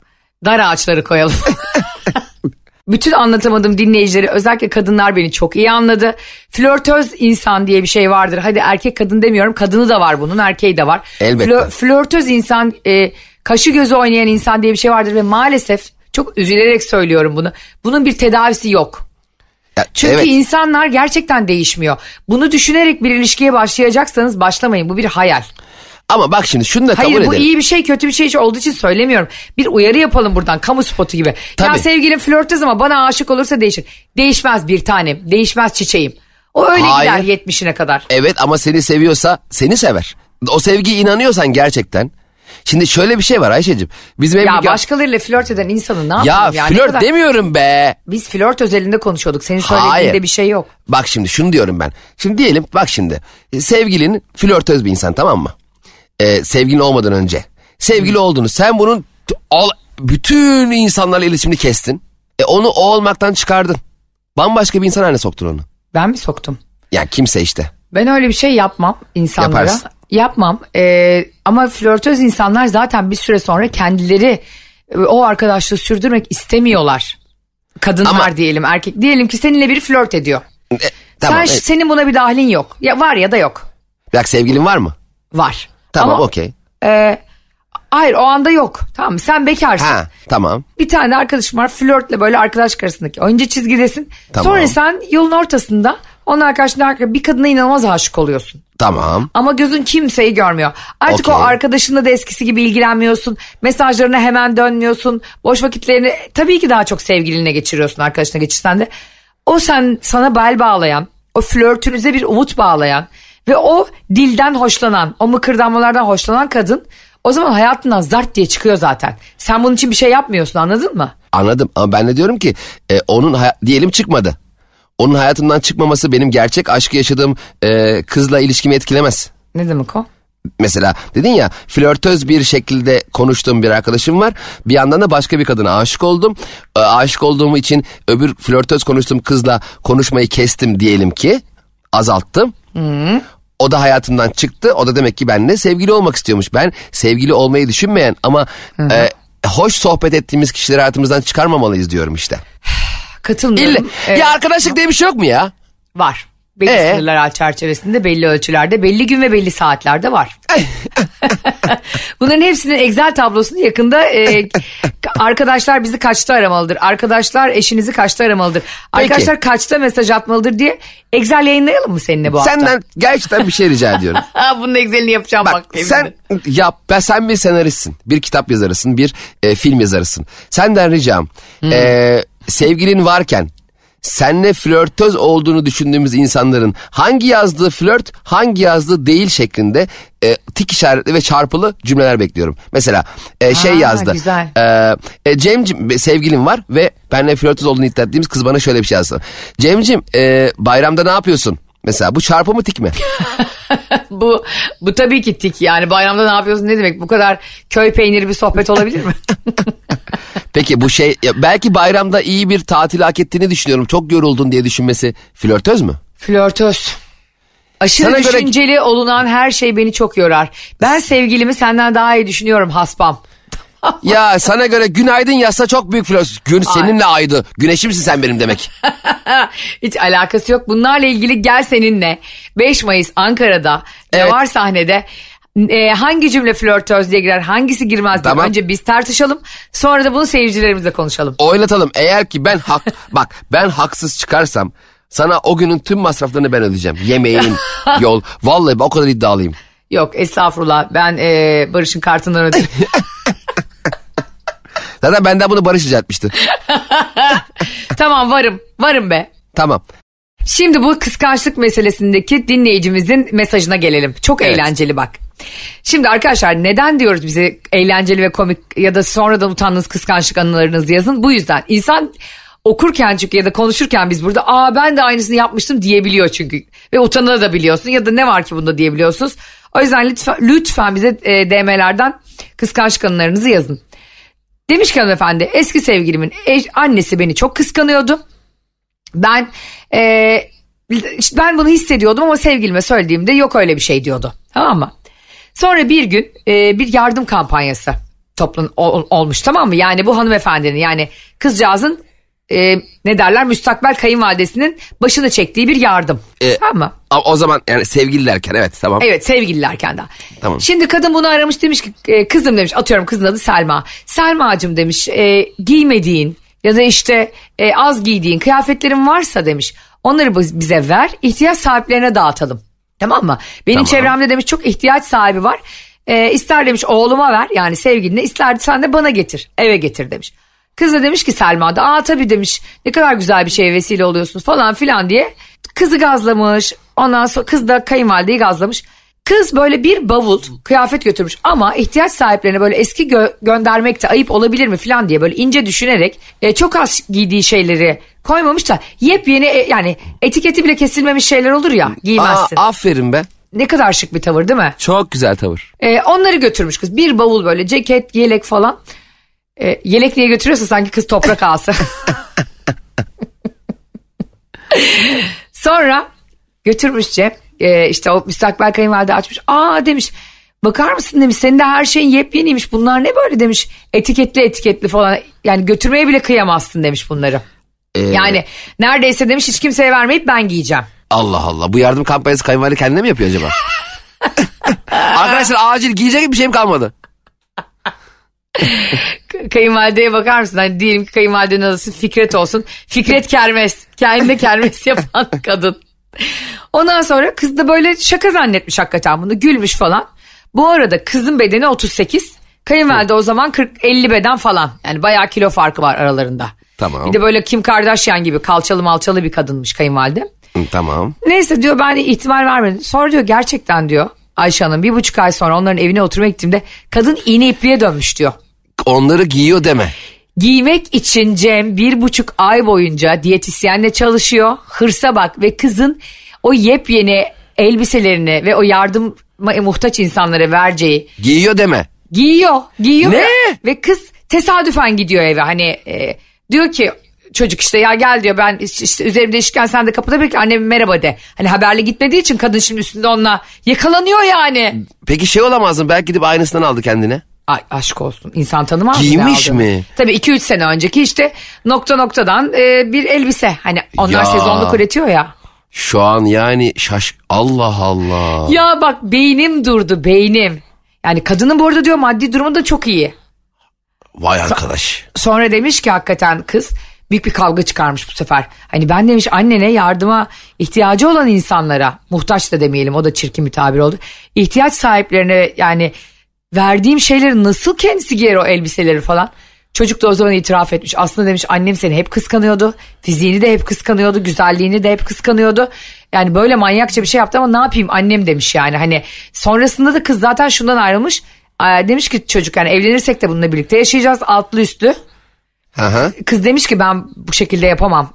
[SPEAKER 4] Dar ağaçları koyalım. <laughs> Bütün anlatamadığım dinleyicileri özellikle kadınlar beni çok iyi anladı. Flörtöz insan diye bir şey vardır. Hadi erkek kadın demiyorum kadını da var bunun erkeği de var.
[SPEAKER 3] Elbette.
[SPEAKER 4] flörtöz insan e, kaşı gözü oynayan insan diye bir şey vardır ve maalesef çok üzülerek söylüyorum bunu. Bunun bir tedavisi yok.
[SPEAKER 3] Ya,
[SPEAKER 4] Çünkü
[SPEAKER 3] evet.
[SPEAKER 4] insanlar gerçekten değişmiyor. Bunu düşünerek bir ilişkiye başlayacaksanız başlamayın bu bir hayal.
[SPEAKER 3] Ama bak şimdi şunu da kabul
[SPEAKER 4] Hayır bu
[SPEAKER 3] edelim.
[SPEAKER 4] iyi bir şey kötü bir şey olduğu için söylemiyorum. Bir uyarı yapalım buradan kamu spotu gibi. Ya
[SPEAKER 3] Tabii.
[SPEAKER 4] sevgilim flörtöz ama bana aşık olursa değişir. Değişmez bir tanem değişmez çiçeğim. O öyle
[SPEAKER 3] Hayır.
[SPEAKER 4] gider 70'ine kadar.
[SPEAKER 3] Evet ama seni seviyorsa seni sever. O sevgiye inanıyorsan gerçekten. Şimdi şöyle bir şey var Ayşe'cim. Bizim
[SPEAKER 4] Ya
[SPEAKER 3] evlilik-
[SPEAKER 4] başkalarıyla flört eden insanın ne
[SPEAKER 3] ya
[SPEAKER 4] yapalım ya? Ne
[SPEAKER 3] flört
[SPEAKER 4] kadar-
[SPEAKER 3] demiyorum be.
[SPEAKER 4] Biz flört özelinde konuşuyorduk. Senin söylediğinde
[SPEAKER 3] Hayır.
[SPEAKER 4] bir şey yok.
[SPEAKER 3] Bak şimdi şunu diyorum ben. Şimdi diyelim bak şimdi sevgilin flörtöz bir insan tamam mı? Ee, sevgilin olmadan önce. Sevgili olduğunu sen bunun al, bütün insanlarla iletişimini kestin. E onu o olmaktan çıkardın. Bambaşka bir insan haline soktun onu.
[SPEAKER 4] Ben mi soktum?
[SPEAKER 3] Ya kimse işte.
[SPEAKER 4] Ben öyle bir şey yapmam insanlara.
[SPEAKER 3] Yaparsın.
[SPEAKER 4] Yapmam. Ee, ama flörtöz insanlar zaten bir süre sonra kendileri e, o arkadaşlığı sürdürmek istemiyorlar. Kadınlar
[SPEAKER 3] Ama-
[SPEAKER 4] diyelim erkek. Diyelim ki seninle biri flört ediyor.
[SPEAKER 3] E, tamam.
[SPEAKER 4] Sen
[SPEAKER 3] e,
[SPEAKER 4] senin buna bir dahilin yok. Ya var ya da yok.
[SPEAKER 3] bak sevgilin var mı?
[SPEAKER 4] Var.
[SPEAKER 3] Tamam
[SPEAKER 4] Ama,
[SPEAKER 3] okey.
[SPEAKER 4] e, hayır o anda yok. Tamam mı? sen bekarsın.
[SPEAKER 3] Ha tamam.
[SPEAKER 4] Bir tane arkadaşım var flörtle böyle arkadaş arasındaki. Önce çizgidesin.
[SPEAKER 3] Tamam.
[SPEAKER 4] Sonra sen yolun ortasında onun arkadaşına bir kadına inanılmaz aşık oluyorsun.
[SPEAKER 3] Tamam.
[SPEAKER 4] Ama gözün kimseyi görmüyor. Artık o
[SPEAKER 3] Okey.
[SPEAKER 4] arkadaşınla da eskisi gibi ilgilenmiyorsun. Mesajlarına hemen dönmüyorsun. Boş vakitlerini tabii ki daha çok sevgilinle geçiriyorsun arkadaşına geçirsen de. O sen sana bel bağlayan, o flörtünüze bir umut bağlayan ve o dilden hoşlanan, o mıkırdanmalardan hoşlanan kadın o zaman hayatından zart diye çıkıyor zaten. Sen bunun için bir şey yapmıyorsun anladın mı?
[SPEAKER 3] Anladım ama ben de diyorum ki e, onun diyelim çıkmadı. Onun hayatımdan çıkmaması benim gerçek aşkı yaşadığım e, kızla ilişkimi etkilemez.
[SPEAKER 4] Ne demek o?
[SPEAKER 3] Mesela dedin ya flörtöz bir şekilde konuştuğum bir arkadaşım var. Bir yandan da başka bir kadına aşık oldum. E, aşık olduğum için öbür flörtöz konuştuğum kızla konuşmayı kestim diyelim ki. Azalttım. O da hayatımdan çıktı. O da demek ki benimle sevgili olmak istiyormuş. Ben sevgili olmayı düşünmeyen ama e, hoş sohbet ettiğimiz kişileri hayatımızdan çıkarmamalıyız diyorum işte. <sighs>
[SPEAKER 4] Katılmıyorum.
[SPEAKER 3] İlle,
[SPEAKER 4] Evet,
[SPEAKER 3] ya arkadaşlık diye bir şey yok mu ya?
[SPEAKER 4] var. Belli
[SPEAKER 3] Ee?
[SPEAKER 4] sınırlar çerçevesinde belli ölçülerde belli gün ve belli saatlerde var. <laughs> Bunların hepsinin Excel tablosunu yakında e, arkadaşlar bizi kaçta aramalıdır? Arkadaşlar eşinizi kaçta aramalıdır? Arkadaşlar kaçta mesaj atmalıdır diye Excel yayınlayalım mı seninle bu hafta?
[SPEAKER 3] Senden gerçekten bir şey rica ediyorum. <laughs>
[SPEAKER 4] Bunun Excel'ini yapacağım bak.
[SPEAKER 3] Bak sen yap ben sen bir senaristsin. Bir kitap yazarısın, bir e, film yazarısın. Senden ricam e, sevgilin varken senle flörtöz olduğunu düşündüğümüz insanların hangi yazdığı flört, hangi yazdığı değil şeklinde e, tik işaretli ve çarpılı cümleler bekliyorum. Mesela e, şey
[SPEAKER 4] Aa,
[SPEAKER 3] yazdı.
[SPEAKER 4] güzel.
[SPEAKER 3] E, e, Cem'cim sevgilim var ve benle flörtöz olduğunu iddia ettiğimiz kız bana şöyle bir şey yazdı. Cem'cim e, bayramda ne yapıyorsun? Mesela bu çarpı mı tik mi? <laughs>
[SPEAKER 4] Bu, bu tabii ki tik yani bayramda ne yapıyorsun ne demek bu kadar köy peyniri bir sohbet olabilir mi? <laughs>
[SPEAKER 3] Peki bu şey belki bayramda iyi bir tatil hak ettiğini düşünüyorum. Çok yoruldun diye düşünmesi flörtöz mü?
[SPEAKER 4] Flörtöz. Aşırı
[SPEAKER 3] Sana göre-
[SPEAKER 4] düşünceli olunan her şey beni çok yorar. Ben sevgilimi senden daha iyi düşünüyorum haspam.
[SPEAKER 3] ya sana göre günaydın yazsa çok büyük flörtöz. Gün seninle aydı. Güneşimsin sen benim demek. <laughs>
[SPEAKER 4] Hiç alakası yok. Bunlarla ilgili gel seninle 5 Mayıs Ankara'da
[SPEAKER 3] Evet.
[SPEAKER 4] ne var sahnede e, hangi cümle flörtöz diye girer hangisi girmez diye
[SPEAKER 3] Tamam.
[SPEAKER 4] önce biz tartışalım sonra da bunu seyircilerimizle konuşalım.
[SPEAKER 3] Oynatalım. Eğer ki ben hak <laughs> bak ben haksız çıkarsam sana o günün tüm masraflarını ben ödeyeceğim. Yemeğin, <laughs> yol. Vallahi ben o kadar iddialıyım.
[SPEAKER 4] Yok estağfurullah ben e, Barış'ın kartından ödedim. <laughs>
[SPEAKER 3] Zaten benden bunu Barış rica etmişti.
[SPEAKER 4] tamam varım varım be.
[SPEAKER 3] Tamam.
[SPEAKER 4] Şimdi bu kıskançlık meselesindeki dinleyicimizin mesajına gelelim. Çok
[SPEAKER 3] Evet.
[SPEAKER 4] eğlenceli bak. Şimdi arkadaşlar neden diyoruz bize eğlenceli ve komik ya da sonradan utandığınız kıskançlık anılarınızı yazın. Bu yüzden insan okurken çünkü ya da konuşurken biz burada aa ben de aynısını yapmıştım diyebiliyor çünkü. Ve utanabiliyorsun ya da ne var ki bunda diyebiliyorsunuz. O yüzden lütfen, lütfen bize e, DM'lerden kıskançlık anılarınızı yazın. Demiş ki hanımefendi eski sevgilimin eş- annesi beni çok kıskanıyordu. Ben e, ben bunu hissediyordum ama sevgilime söylediğimde yok öyle bir şey diyordu. Tamam mı? Sonra bir gün e, bir yardım kampanyası toplan ol- olmuş tamam mı? Yani bu hanımefendinin yani kızcağızın e, ne derler müstakbel kayınvalidesinin başını çektiği bir yardım.
[SPEAKER 3] E,
[SPEAKER 4] tamam mı?
[SPEAKER 3] O zaman yani sevgililerken evet tamam.
[SPEAKER 4] Evet sevgililerken daha.
[SPEAKER 3] Tamam.
[SPEAKER 4] Şimdi kadın bunu aramış demiş ki e, kızım demiş atıyorum kızın adı Selma. Selma'cığım demiş e, giymediğin ya da işte e, az giydiğin kıyafetlerin varsa demiş onları biz- bize ver ihtiyaç sahiplerine dağıtalım. Tamam mı? Benim
[SPEAKER 3] Tamam.
[SPEAKER 4] çevremde demiş çok ihtiyaç sahibi var. E, ister demiş oğluma ver yani sevgiline ister sen de bana getir eve getir demiş. Kız da demiş ki Selma da aa tabii demiş ne kadar güzel bir şeye vesile oluyorsun falan filan diye. Kızı gazlamış ondan sonra kız da kayınvalideyi gazlamış. Kız böyle bir bavul kıyafet götürmüş ama ihtiyaç sahiplerine böyle eski gö- göndermek de ayıp olabilir mi falan diye böyle ince düşünerek e, çok az giydiği şeyleri koymamış da yepyeni e, yani etiketi bile kesilmemiş şeyler olur ya
[SPEAKER 3] Aa,
[SPEAKER 4] giymezsin.
[SPEAKER 3] aferin be.
[SPEAKER 4] Ne kadar şık bir tavır değil mi?
[SPEAKER 3] Çok güzel tavır.
[SPEAKER 4] E, onları götürmüş kız bir bavul böyle ceket yelek falan. E, yelek niye götürüyorsa sanki kız toprak ağası. <laughs> Sonra götürmüşçe e, işte o müstakbel kayınvalide açmış. Aa demiş bakar mısın demiş senin de her şeyin yepyeniymiş bunlar ne böyle demiş etiketli etiketli falan yani götürmeye bile kıyamazsın demiş bunları.
[SPEAKER 3] Ee,
[SPEAKER 4] Yani neredeyse demiş hiç kimseye vermeyip ben giyeceğim.
[SPEAKER 3] Allah Allah. Bu yardım kampanyası kayınvalide kendine mi yapıyor acaba? <laughs> Arkadaşlar acil giyecek bir şeyim kalmadı.
[SPEAKER 4] Kayınvalideye bakar mısın? Hani diyelim ki kayınvalidenin adı Fikret olsun. Fikret Kermes. Kendine kermes yapan <laughs> kadın. Ondan sonra kız da böyle şaka zannetmiş hakikaten bunu. Gülmüş falan. Bu arada kızın bedeni 38. Kayınvalide o zaman 40-50 beden falan. Yani bayağı kilo farkı var aralarında.
[SPEAKER 3] Tamam.
[SPEAKER 4] Bir de böyle Kim Kardashian gibi kalçalı malçalı bir kadınmış kayınvalide.
[SPEAKER 3] Hı, tamam.
[SPEAKER 4] Neyse diyor ben de ihtimal vermedim. Sonra diyor gerçekten diyor Ayşe Hanım bir buçuk ay sonra onların evine oturmaya gittiğimde kadın iğne ipliğe dönmüş diyor.
[SPEAKER 3] Onları giyiyor deme.
[SPEAKER 4] Giymek için Cem bir buçuk ay boyunca diyetisyenle çalışıyor. Hırsa bak ve kızın o yepyeni elbiselerini ve o yardım muhtaç insanlara vereceği
[SPEAKER 3] Giyiyor deme.
[SPEAKER 4] giyiyor. Giyiyor
[SPEAKER 3] Ne?
[SPEAKER 4] Ve, ve kız tesadüfen gidiyor eve. Hani e, diyor ki çocuk işte ya gel diyor ben işte üzerimde değişirken sen de kapıda bekle anneme merhaba de. Hani haberli gitmediği için kadın şimdi üstünde onunla yakalanıyor yani.
[SPEAKER 3] Peki şey olamaz mı? Belki gidip aynısından aldı kendine.
[SPEAKER 4] Ay aşk olsun insan tanımaz
[SPEAKER 3] Giymiş mi?
[SPEAKER 4] Tabii 2-3 sene önceki işte nokta noktadan e, bir elbise. Hani onlar
[SPEAKER 3] Ya.
[SPEAKER 4] sezonluk üretiyor ya.
[SPEAKER 3] Şu an yani şaş... Allah Allah.
[SPEAKER 4] Ya bak beynim durdu beynim. Yani kadının bu arada diyor maddi durumu da çok iyi.
[SPEAKER 3] Vay arkadaş.
[SPEAKER 4] Sonra demiş ki hakikaten kız büyük bir kavga çıkarmış bu sefer. Hani ben demiş annene yardıma ihtiyacı olan insanlara muhtaç da demeyelim o da çirkin bir tabir oldu. İhtiyaç sahiplerine yani verdiğim şeyleri nasıl kendisi giyer o elbiseleri falan. Çocuk da o zaman itiraf etmiş. Aslında demiş annem seni hep kıskanıyordu. Fiziğini de hep kıskanıyordu. Güzelliğini de hep kıskanıyordu. Yani böyle manyakça bir şey yaptı ama ne yapayım annem demiş yani. Hani sonrasında da kız zaten şundan ayrılmış. Demiş ki çocuk yani evlenirsek de bununla birlikte yaşayacağız altlı üstlü.
[SPEAKER 3] Hı.
[SPEAKER 4] Kız demiş ki ben bu şekilde yapamam.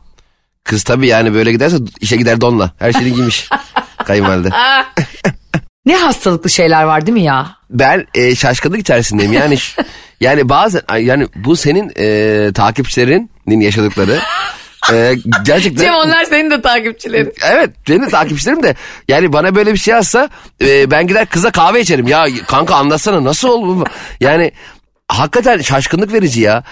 [SPEAKER 3] Kız tabii yani böyle giderse işe gider donla. Her şeyini giymiş. <laughs> Kayınvalide. <laughs>
[SPEAKER 4] Ne hastalıklı şeyler var değil mi ya?
[SPEAKER 3] Ben e, şaşkınlık içerisindeyim. Yani <laughs> yani bazen yani bu senin e, takipçilerinin yaşadıkları e, gerçekten
[SPEAKER 4] Cem onlar senin de takipçilerin.
[SPEAKER 3] Evet benim de takipçilerim de yani bana böyle bir şey yazsa e, ben gider kıza kahve içerim. Ya kanka anlatsana nasıl oldu bu? Yani hakikaten şaşkınlık verici ya.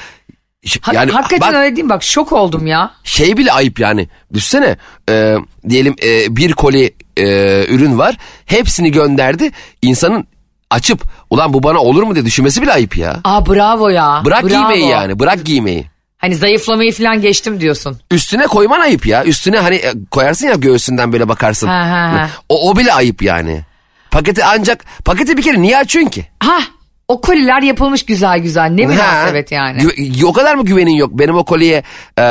[SPEAKER 3] Ş-
[SPEAKER 4] Ha-
[SPEAKER 3] Yani
[SPEAKER 4] hakikaten
[SPEAKER 3] bak,
[SPEAKER 4] öyle mi? Bak şok oldum ya.
[SPEAKER 3] şey bile ayıp yani. Düşsene e, diyelim e, bir koli e, ürün var. Hepsini gönderdi. İnsanın açıp ulan bu bana olur mu diye düşünmesi bile ayıp ya.
[SPEAKER 4] Aa bravo ya.
[SPEAKER 3] Bırak
[SPEAKER 4] bravo.
[SPEAKER 3] giymeyi yani bırak giymeyi.
[SPEAKER 4] Hani zayıflamayı falan geçtim diyorsun.
[SPEAKER 3] Üstüne koyman ayıp ya. Üstüne hani e, koyarsın ya göğsünden böyle bakarsın.
[SPEAKER 4] Ha, ha, ha.
[SPEAKER 3] O, o bile ayıp yani. Paketi ancak paketi bir kere niye açıyorsun ki?
[SPEAKER 4] Ha o koliler yapılmış güzel güzel. Ne münasebet yani.
[SPEAKER 3] Gü- o kadar mı güvenin yok? Benim o kolye e,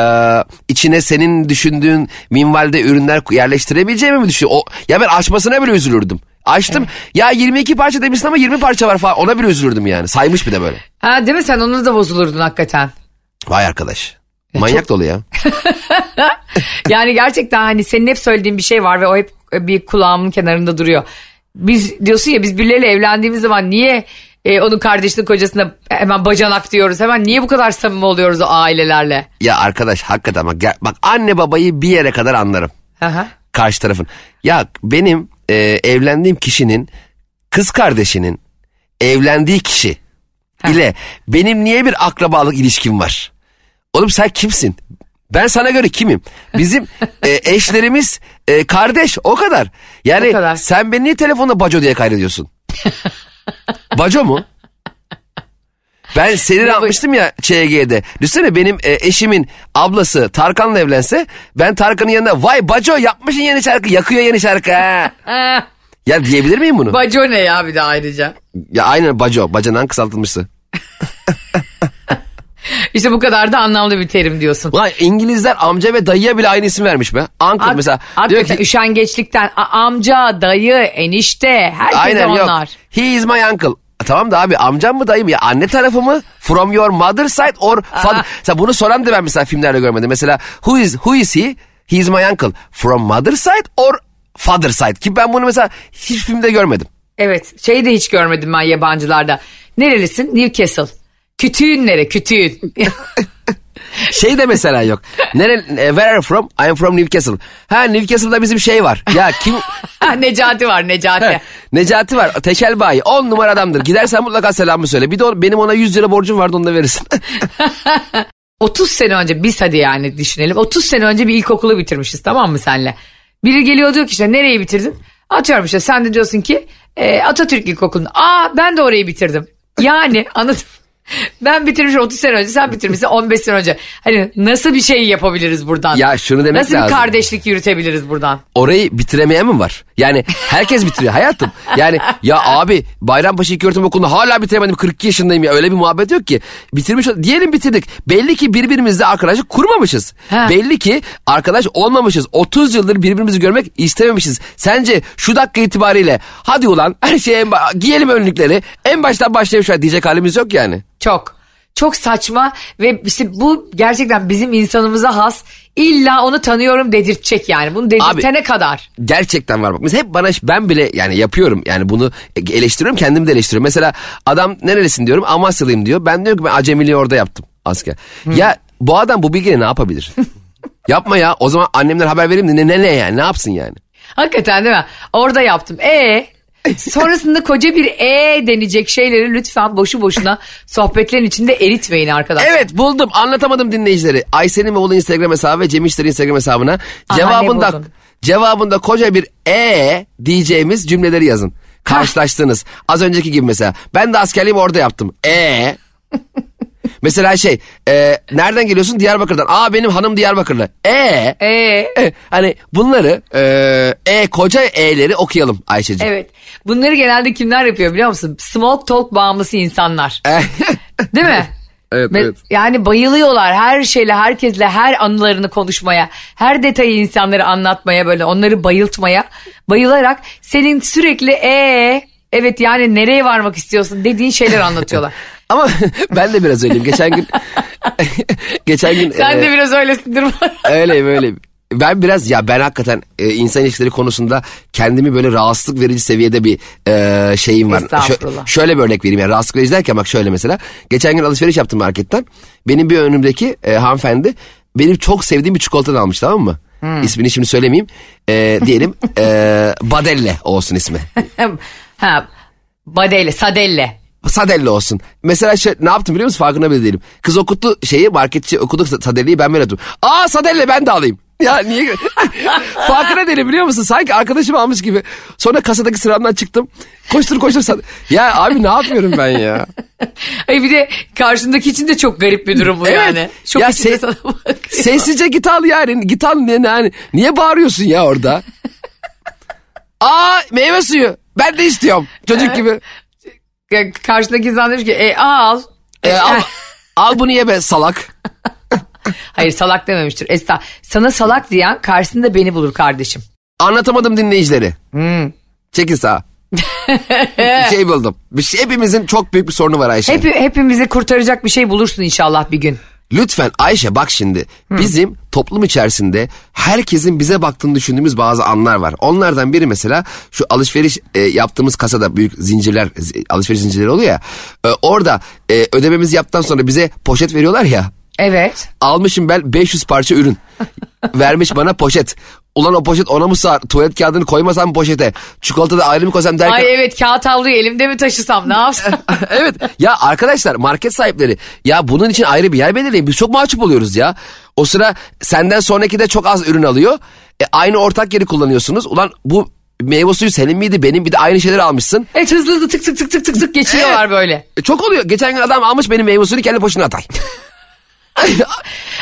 [SPEAKER 3] içine senin düşündüğün minvalde ürünler yerleştirebileceğimi mi düşünüyorsun? O, ya ben açmasına bile üzülürdüm. Açtım. Ya 22 parça demişsin ama 20 parça var falan. Ona bile üzülürdüm yani. Saymış bir de böyle.
[SPEAKER 4] Ha değil mi sen ona da bozulurdun hakikaten.
[SPEAKER 3] Vay arkadaş. Manyak dolu ya. <laughs>
[SPEAKER 4] Yani gerçekten hani senin hep söylediğin bir şey var ve o hep bir kulağımın kenarında duruyor. Biz diyorsun ya biz birileriyle evlendiğimiz zaman niye e, onun kardeşinin kocasına hemen bacanak diyoruz. Hemen niye bu kadar samimi oluyoruz o ailelerle?
[SPEAKER 3] Ya arkadaş hakikaten bak, gel- bak anne babayı bir yere kadar anlarım.
[SPEAKER 4] Aha.
[SPEAKER 3] karşı tarafın. Ya benim e, evlendiğim kişinin kız kardeşinin evlendiği kişi ile benim niye bir akrabalık ilişkim var? Oğlum sen kimsin? Ben sana göre kimim? Bizim e, <laughs> eşlerimiz e, kardeş o kadar. Yani
[SPEAKER 4] O kadar.
[SPEAKER 3] sen beni niye telefonda baco diye kaydediyorsun? <laughs> baco mu? Ben seni
[SPEAKER 4] bu-
[SPEAKER 3] atmıştım ya ÇG'de. Düşünsene benim e, eşimin ablası Tarkan'la evlense ben Tarkan'ın yanında vay baco yapmışsın yeni şarkı yakıyor yeni şarkı ha. <laughs> Ya diyebilir miyim bunu?
[SPEAKER 4] Baco ne ya bir de ayrıca.
[SPEAKER 3] ya aynen baco bacanan kısaltılmışsı. <laughs> <laughs>
[SPEAKER 4] İşte bu kadar da anlamlı bir terim diyorsun.
[SPEAKER 3] Ulan İngilizler amca ve dayıya bile aynı isim vermiş be. Uncle
[SPEAKER 4] Hak-
[SPEAKER 3] mesela. Diyor
[SPEAKER 4] Hakikaten
[SPEAKER 3] ki,
[SPEAKER 4] üşengeçlikten amca, dayı, enişte herkese
[SPEAKER 3] aynen
[SPEAKER 4] onlar.
[SPEAKER 3] yok. He is my uncle. Tamam da abi amcam mı dayım ya anne tarafı mı from your mother side or father mesela bunu soran da ben mesela filmlerde görmedim mesela who is who is he he is my uncle from mother side or father side ki ben bunu mesela hiç filmde görmedim
[SPEAKER 4] Evet şeyi de hiç görmedim ben yabancılarda. Nerelisin? Newcastle. Kütüğün nere? Kütüğün. <laughs>
[SPEAKER 3] Şey de mesela yok. Nere, e, where are you from? I am from Newcastle. Ha Newcastle'da bizim şey var. Ya kim... <laughs>
[SPEAKER 4] Necati var Necati.
[SPEAKER 3] Necati var. Tekel bayi. 10 numara adamdır. Gidersen mutlaka selamı söyle. Bir de o- benim ona 100 lira borcum vardı onu da verirsin. <laughs>
[SPEAKER 4] 30 sene önce biz hadi yani düşünelim. 30 sene önce bir ilkokulu bitirmişiz tamam mı senle? Biri geliyor diyor ki işte nereyi bitirdin? Atıyorum işte sen de diyorsun ki e, Atatürk İlkokulu'nu. Aa ben de orayı bitirdim. Yani anladım. Ben bitirmişim 30 sene önce sen bitirmişsin <laughs> 15 sene önce. Hani nasıl bir şey yapabiliriz buradan?
[SPEAKER 3] Ya şunu demek
[SPEAKER 4] Nasıl
[SPEAKER 3] lazım.
[SPEAKER 4] bir kardeşlik yürütebiliriz buradan?
[SPEAKER 3] Orayı bitiremeyen mi var? Yani herkes bitiriyor hayatım. Yani ya <laughs> abi Bayrampaşa İlköğretim Okulu'nu hala bitiremedim 42 yaşındayım ya öyle bir muhabbet yok ki. Bitirmiş diyelim bitirdik. Belli ki birbirimizle arkadaşlık kurmamışız.
[SPEAKER 4] Ha.
[SPEAKER 3] Belli ki arkadaş olmamışız. 30 yıldır birbirimizi görmek istememişiz. Sence şu dakika itibariyle hadi ulan her şeye giyelim önlükleri en baştan başlayalım şu an diyecek halimiz yok yani.
[SPEAKER 4] Çok. Çok saçma ve işte bu gerçekten bizim insanımıza has. İlla onu tanıyorum dedirtecek yani. Bunu dedirtene kadar.
[SPEAKER 3] Gerçekten var bak. Mesela hep bana ben bile yani yapıyorum yani bunu eleştiriyorum kendimi de eleştiriyorum. Mesela adam nerelisin diyorum Amasyalıyım diyor. Ben diyorum ki ben acemiliği orada yaptım asker. Ya bu adam bu bilgiyle ne yapabilir? <laughs> Yapma ya o zaman annemler haber vereyim de ne ne ne yani ne yapsın yani?
[SPEAKER 4] Hakikaten değil mi? Orada yaptım. E sonrasında koca bir e denecek şeyleri lütfen boşu boşuna sohbetlerin içinde eritmeyin arkadaşlar.
[SPEAKER 3] Evet buldum anlatamadım dinleyicileri. Ayşe'nin ve oğlu Instagram hesabı ve Cem İşler'in Instagram hesabına
[SPEAKER 4] Aha,
[SPEAKER 3] cevabında koca bir e diyeceğimiz cümleleri yazın. Karşılaştığınız. Az önceki gibi mesela. Ben de askerliğimi orada yaptım. E <laughs> Mesela şey e, nereden geliyorsun Diyarbakır'dan. Aa benim hanım Diyarbakırlı. E
[SPEAKER 4] E
[SPEAKER 3] E, hani bunları e, e koca e'leri okuyalım Ayşe'ciğim.
[SPEAKER 4] evet. Bunları genelde kimler yapıyor biliyor musun? Small talk bağımlısı insanlar.
[SPEAKER 3] E, <laughs>
[SPEAKER 4] Değil mi?
[SPEAKER 3] evet
[SPEAKER 4] Ve-
[SPEAKER 3] evet.
[SPEAKER 4] Yani bayılıyorlar her şeyle, herkesle, her anılarını konuşmaya, her detayı insanlara anlatmaya böyle onları bayıltmaya, bayılarak senin sürekli ee evet yani nereye varmak istiyorsun dediğin şeyler anlatıyorlar. <laughs>
[SPEAKER 3] Ama <laughs> ben de biraz öyleyim. Geçen gün <laughs> geçen gün
[SPEAKER 4] Sen
[SPEAKER 3] e,
[SPEAKER 4] de biraz öylesindir.
[SPEAKER 3] öyleyim öyleyim. Ben biraz ya ben hakikaten e, insan ilişkileri konusunda kendimi böyle rahatsızlık verici seviyede bir e, şeyim var.
[SPEAKER 4] Estağfurullah.
[SPEAKER 3] şöyle bir örnek vereyim yani rahatsızlık verici derken bak şöyle mesela. Geçen gün alışveriş yaptım marketten. Benim bir önümdeki e, hanımefendi benim çok sevdiğim bir çikolata almış tamam mı?
[SPEAKER 4] Hmm.
[SPEAKER 3] İsmini şimdi söylemeyeyim. E, diyelim e, Badelle olsun ismi.
[SPEAKER 4] Ha, badelle, sadelle.
[SPEAKER 3] Sadelle olsun. Mesela şey, ne yaptım biliyor musun farkında bile değilim. Kız okuttu şeyi marketçi okudu Sadelle'yi ben böyle yaptım. Aa Sadelle ben de alayım. <laughs> Ya niye? <laughs> farkında değilim biliyor musun? Sanki arkadaşım almış gibi. Sonra kasadaki sıramdan çıktım. Koştur koştur Sadelle. Ya abi ne yapıyorum ben ya? <laughs>
[SPEAKER 4] Ay bir de karşındaki için de çok garip bir durum bu
[SPEAKER 3] Evet.
[SPEAKER 4] yani. Çok
[SPEAKER 3] Ya se-. Sessizce git al yani. Git al ne, yani. Niye bağırıyorsun ya orada? Aa meyve suyu. Ben de istiyorum. Çocuk gibi.
[SPEAKER 4] Ya Karşındaki insan demiş ki e, al.
[SPEAKER 3] E, <laughs> al, al bunu ye be salak. <laughs>
[SPEAKER 4] Hayır salak dememiştir. Esta sana salak diyen karşısında beni bulur kardeşim.
[SPEAKER 3] Anlatamadım dinleyicileri. Çekil sağa. bir şey buldum. Bir şey, hepimizin çok büyük bir sorunu var Ayşe.
[SPEAKER 4] Hep, hepimizi kurtaracak bir şey bulursun inşallah bir gün.
[SPEAKER 3] Lütfen Ayşe bak şimdi. Bizim toplum içerisinde herkesin bize baktığını düşündüğümüz bazı anlar var. Onlardan biri mesela şu alışveriş e, yaptığımız kasada büyük zincirler zi- alışveriş zincirleri oluyor ya. E, orada e, ödememizi yaptıktan sonra bize poşet veriyorlar ya.
[SPEAKER 4] Evet.
[SPEAKER 3] Almışım ben 500 parça ürün. Vermiş bana poşet. Ulan o poşet ona mı sığar? Tuvalet kağıdını koymasam poşete. Çikolata da ayrı mı koysam derken.
[SPEAKER 4] Ay evet kağıt havluyu elimde mi taşısam ne yapsam? <laughs>
[SPEAKER 3] evet ya arkadaşlar market sahipleri ya bunun için ayrı bir yer belirleyin. Biz çok mahcup oluyoruz ya. O sıra senden sonraki de çok az ürün alıyor. E, aynı ortak yeri kullanıyorsunuz. Ulan bu meyve suyu senin miydi benim bir de aynı şeyleri almışsın.
[SPEAKER 4] evet hızlı hızlı tık tık tık tık tık tık geçiyorlar böyle.
[SPEAKER 3] E, çok oluyor. Geçen gün adam almış benim meyve suyunu kendi poşetine atay. <laughs>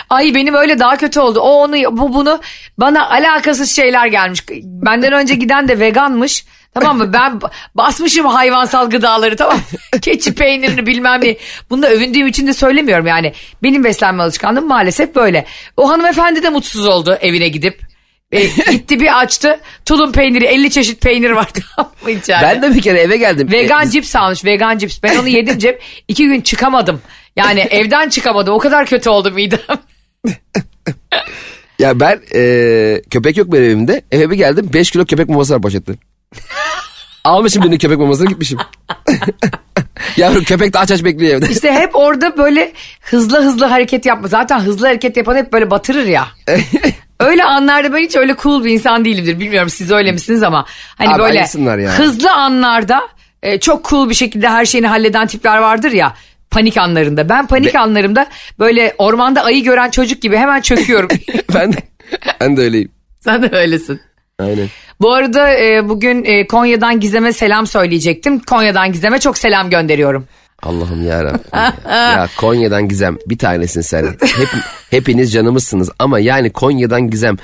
[SPEAKER 4] Ay benim öyle daha kötü oldu. O onu bu bunu bana alakasız şeyler gelmiş. Benden önce giden de veganmış. Tamam mı? Ben ba- basmışım hayvansal gıdaları tamam? <laughs> Keçi peynirini bilmem ne. Bunu da övündüğüm için de söylemiyorum yani. Benim beslenme alışkanlığım maalesef böyle. O hanımefendi de mutsuz oldu evine gidip. E, <laughs> gitti bir açtı. Tulum peyniri 50 çeşit peynir var tamam <laughs> mı içeride?
[SPEAKER 3] ben de bir kere eve geldim.
[SPEAKER 4] Vegan
[SPEAKER 3] E,
[SPEAKER 4] cips almış vegan cips. Ben onu yedim cep. iki gün çıkamadım. Yani evden çıkamadım. O kadar kötü oldu midem. <laughs>
[SPEAKER 3] Ya ben e, köpek yok benim evimde. Eve bir geldim 5 kilo köpek maması var poşette. Almışım birinin köpek mamasını gitmişim. <laughs> Yavrum köpek de aç aç bekliyor evde.
[SPEAKER 4] İşte hep orada böyle hızlı hızlı hareket yapma. Zaten hızlı hareket yapan hep böyle batırır ya. <laughs> öyle anlarda ben hiç öyle cool bir insan değilimdir. Bilmiyorum siz öyle misiniz ama. Hani
[SPEAKER 3] Abi
[SPEAKER 4] böyle
[SPEAKER 3] ya.
[SPEAKER 4] hızlı anlarda e, çok cool bir şekilde her şeyini halleden tipler vardır ya. Panik anlarında. Ben panik anlarımda böyle ormanda ayı gören çocuk gibi hemen çöküyorum. <laughs>
[SPEAKER 3] ben de, ben de öyleyim.
[SPEAKER 4] Sen de öylesin.
[SPEAKER 3] Aynen.
[SPEAKER 4] Bu arada e, bugün e, Konya'dan Gizem'e selam söyleyecektim. Konya'dan Gizem'e çok selam gönderiyorum.
[SPEAKER 3] Allah'ım yarabbim. ya. <laughs> ya Konya'dan Gizem bir tanesin sen. Hep, hepiniz canımızsınız ama yani Konya'dan Gizem.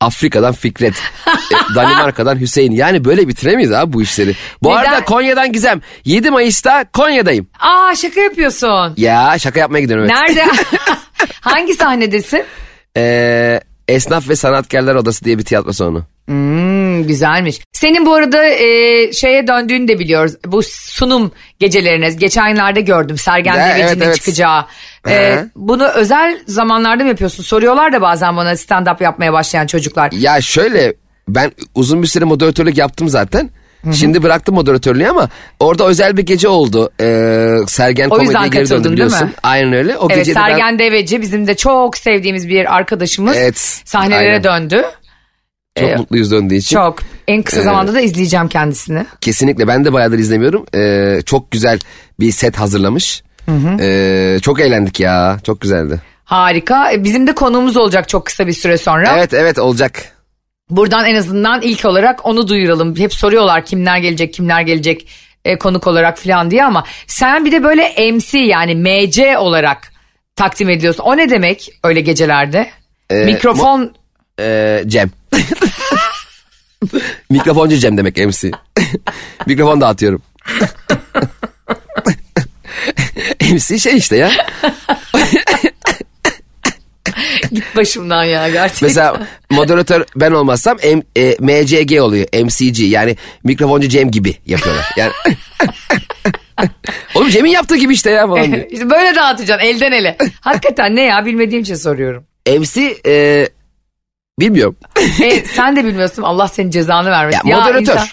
[SPEAKER 3] Afrika'dan Fikret, e, <laughs> Danimarka'dan Hüseyin. Yani böyle bitiremeyiz abi bu işleri. Bu
[SPEAKER 4] Neden?
[SPEAKER 3] arada Konya'dan Gizem. 7 Mayıs'ta Konya'dayım.
[SPEAKER 4] Aa şaka yapıyorsun.
[SPEAKER 3] Ya şaka yapmaya gidiyorum. Evet.
[SPEAKER 4] Nerede? <laughs> Hangi sahnedesin?
[SPEAKER 3] Ee, Esnaf ve Sanatkarlar Odası diye bir tiyatro salonu.
[SPEAKER 4] Hmm, güzelmiş. Senin bu arada e, şeye döndüğünü de biliyoruz. Bu sunum gecelerine geçenlerde gördüm. Sergen
[SPEAKER 3] Ya,
[SPEAKER 4] Deveci'nin
[SPEAKER 3] evet, evet.
[SPEAKER 4] çıkacağı. E, bunu özel zamanlarda mı yapıyorsun? Soruyorlar da bazen bana stand-up yapmaya başlayan çocuklar.
[SPEAKER 3] Ya şöyle ben uzun bir süre moderatörlük yaptım zaten. Şimdi bıraktım moderatörlüğü ama orada özel bir gece oldu. Ee, Sergen
[SPEAKER 4] O
[SPEAKER 3] komediye geri döndü
[SPEAKER 4] değil
[SPEAKER 3] biliyorsun.
[SPEAKER 4] mi?
[SPEAKER 3] Aynen öyle. O
[SPEAKER 4] Evet
[SPEAKER 3] gece de ben-
[SPEAKER 4] Sergen Deveci bizim de çok sevdiğimiz bir arkadaşımız.
[SPEAKER 3] Evet,
[SPEAKER 4] Sahnelere
[SPEAKER 3] aynen.
[SPEAKER 4] döndü.
[SPEAKER 3] çok
[SPEAKER 4] Ee,
[SPEAKER 3] mutluyuz döndüğü için.
[SPEAKER 4] Çok. En kısa zamanda da izleyeceğim kendisini.
[SPEAKER 3] Kesinlikle ben de bayağıdır izlemiyorum. Ee, çok güzel bir set hazırlamış. Ee, çok eğlendik ya. Çok güzeldi.
[SPEAKER 4] Harika. E, Bizim de konuğumuz olacak çok kısa bir süre sonra.
[SPEAKER 3] Evet evet olacak.
[SPEAKER 4] Buradan en azından ilk olarak onu duyuralım. Hep soruyorlar kimler gelecek, kimler gelecek e, konuk olarak falan diye ama sen bir de böyle MC yani MC olarak takdim ediyorsun. O ne demek öyle gecelerde?
[SPEAKER 3] Ee,
[SPEAKER 4] Mikrofon
[SPEAKER 3] Ee, Cem. <laughs> Mikrofoncu Cem demek MC. <laughs> Mikrofon dağıtıyorum. <laughs> MC şey işte ya. <laughs>
[SPEAKER 4] git başımdan ya gerçekten.
[SPEAKER 3] Mesela moderatör ben olmazsam M, e, MCG oluyor. MCG yani mikrofoncu Cem gibi yapıyorlar. Yani <laughs> Oğlum Cem'in yaptığı gibi işte ya falan diyor. <laughs>
[SPEAKER 4] işte böyle dağıtacaksın elden ele. Hakikaten ne ya bilmediğim için soruyorum.
[SPEAKER 3] MC e, bilmiyorum.
[SPEAKER 4] E, sen de bilmiyorsun Allah senin cezanı vermesin.
[SPEAKER 3] Ya, moderatör.
[SPEAKER 4] insan-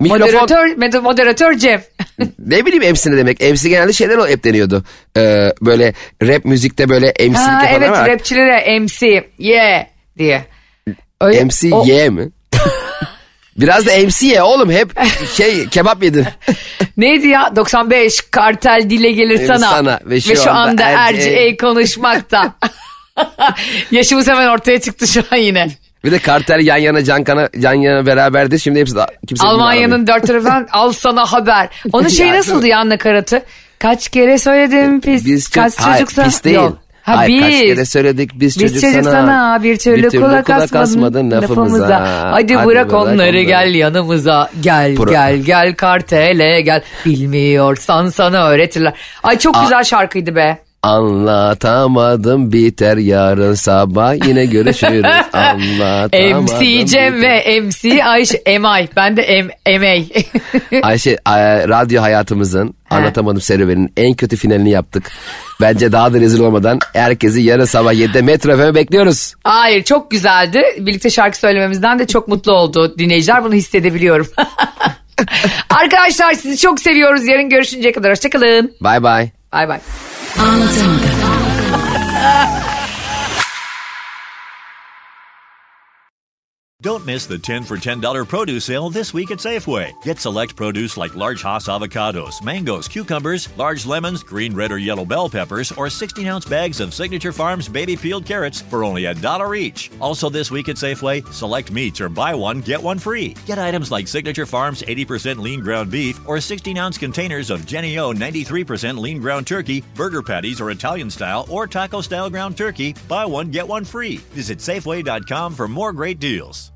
[SPEAKER 3] Mikrofon
[SPEAKER 4] Moderatör, mod- moderatör Cem. <laughs>
[SPEAKER 3] ne bileyim MC ne demek. MC genelde şeyler hep deniyordu. Ee, böyle rap müzikte böyle MC'lik
[SPEAKER 4] Ha,
[SPEAKER 3] yapanlar
[SPEAKER 4] evet rapçilere MC yeah diye. Öyle,
[SPEAKER 3] MC
[SPEAKER 4] o-
[SPEAKER 3] Y mi? <laughs> Biraz da MC ye oğlum hep şey kebap yedin. <laughs>
[SPEAKER 4] Neydi ya 95 kartel dile gelir sana,
[SPEAKER 3] sana
[SPEAKER 4] ve şu, anda,
[SPEAKER 3] RCA
[SPEAKER 4] RCA konuşmakta. Yaşımız hemen ortaya çıktı şu an yine.
[SPEAKER 3] Bir de kartel yan yana can kana yan yana beraberdi. Şimdi hepsi de kimse
[SPEAKER 4] Almanya'nın dört tarafından <laughs> al sana haber. Onun şey nasıldı ya nakaratı? Kaç kere söyledim pis,
[SPEAKER 3] Biz
[SPEAKER 4] kaç
[SPEAKER 3] çok, hayır,
[SPEAKER 4] çocuksa.
[SPEAKER 3] pis değil.
[SPEAKER 4] Yok. Ha,
[SPEAKER 3] Hayır,
[SPEAKER 4] biz.
[SPEAKER 3] kaç kere söyledik biz,
[SPEAKER 4] Biz çocuk sana, bir türlü, kulak, asmadın lafımıza. Hadi, bırak onları gel yanımıza. Gel
[SPEAKER 3] Pro-
[SPEAKER 4] gel gel kartele gel. Bilmiyorsan sana öğretirler. Ay çok güzel şarkıydı be.
[SPEAKER 3] Anlatamadım biter yarın sabah yine görüşürüz. <laughs> Anlatamadım.
[SPEAKER 4] MC Cem
[SPEAKER 3] biter.
[SPEAKER 4] ve MC Ayşe Emay. Ben de em, Emey. <laughs>
[SPEAKER 3] Ayşe radyo hayatımızın anlatamadım serüvenin en kötü finalini yaptık. Bence daha da rezil olmadan herkesi yarın sabah 7'de Metro FM'e bekliyoruz.
[SPEAKER 4] Hayır çok güzeldi. Birlikte şarkı söylememizden de çok mutlu oldu dinleyiciler. Bunu hissedebiliyorum. <laughs> Arkadaşlar sizi çok seviyoruz. Yarın görüşünceye kadar hoşçakalın.
[SPEAKER 3] Bye bye.
[SPEAKER 4] Bay bay.
[SPEAKER 1] Don't miss the 10 for $10 produce sale this week at Safeway. Get select produce like large Hass avocados, mangoes, cucumbers, large lemons, green, red, or yellow bell peppers, or 16 ounce bags of Signature Farms baby peeled carrots for only a dollar each. Also, this week at Safeway, select meats or buy one, get one free. Get items like Signature Farms 80% lean ground beef or 16 ounce containers of Jenny O 93% lean ground turkey, burger patties or Italian style or taco style ground turkey. Buy one, get one free. Visit Safeway.com for more great deals.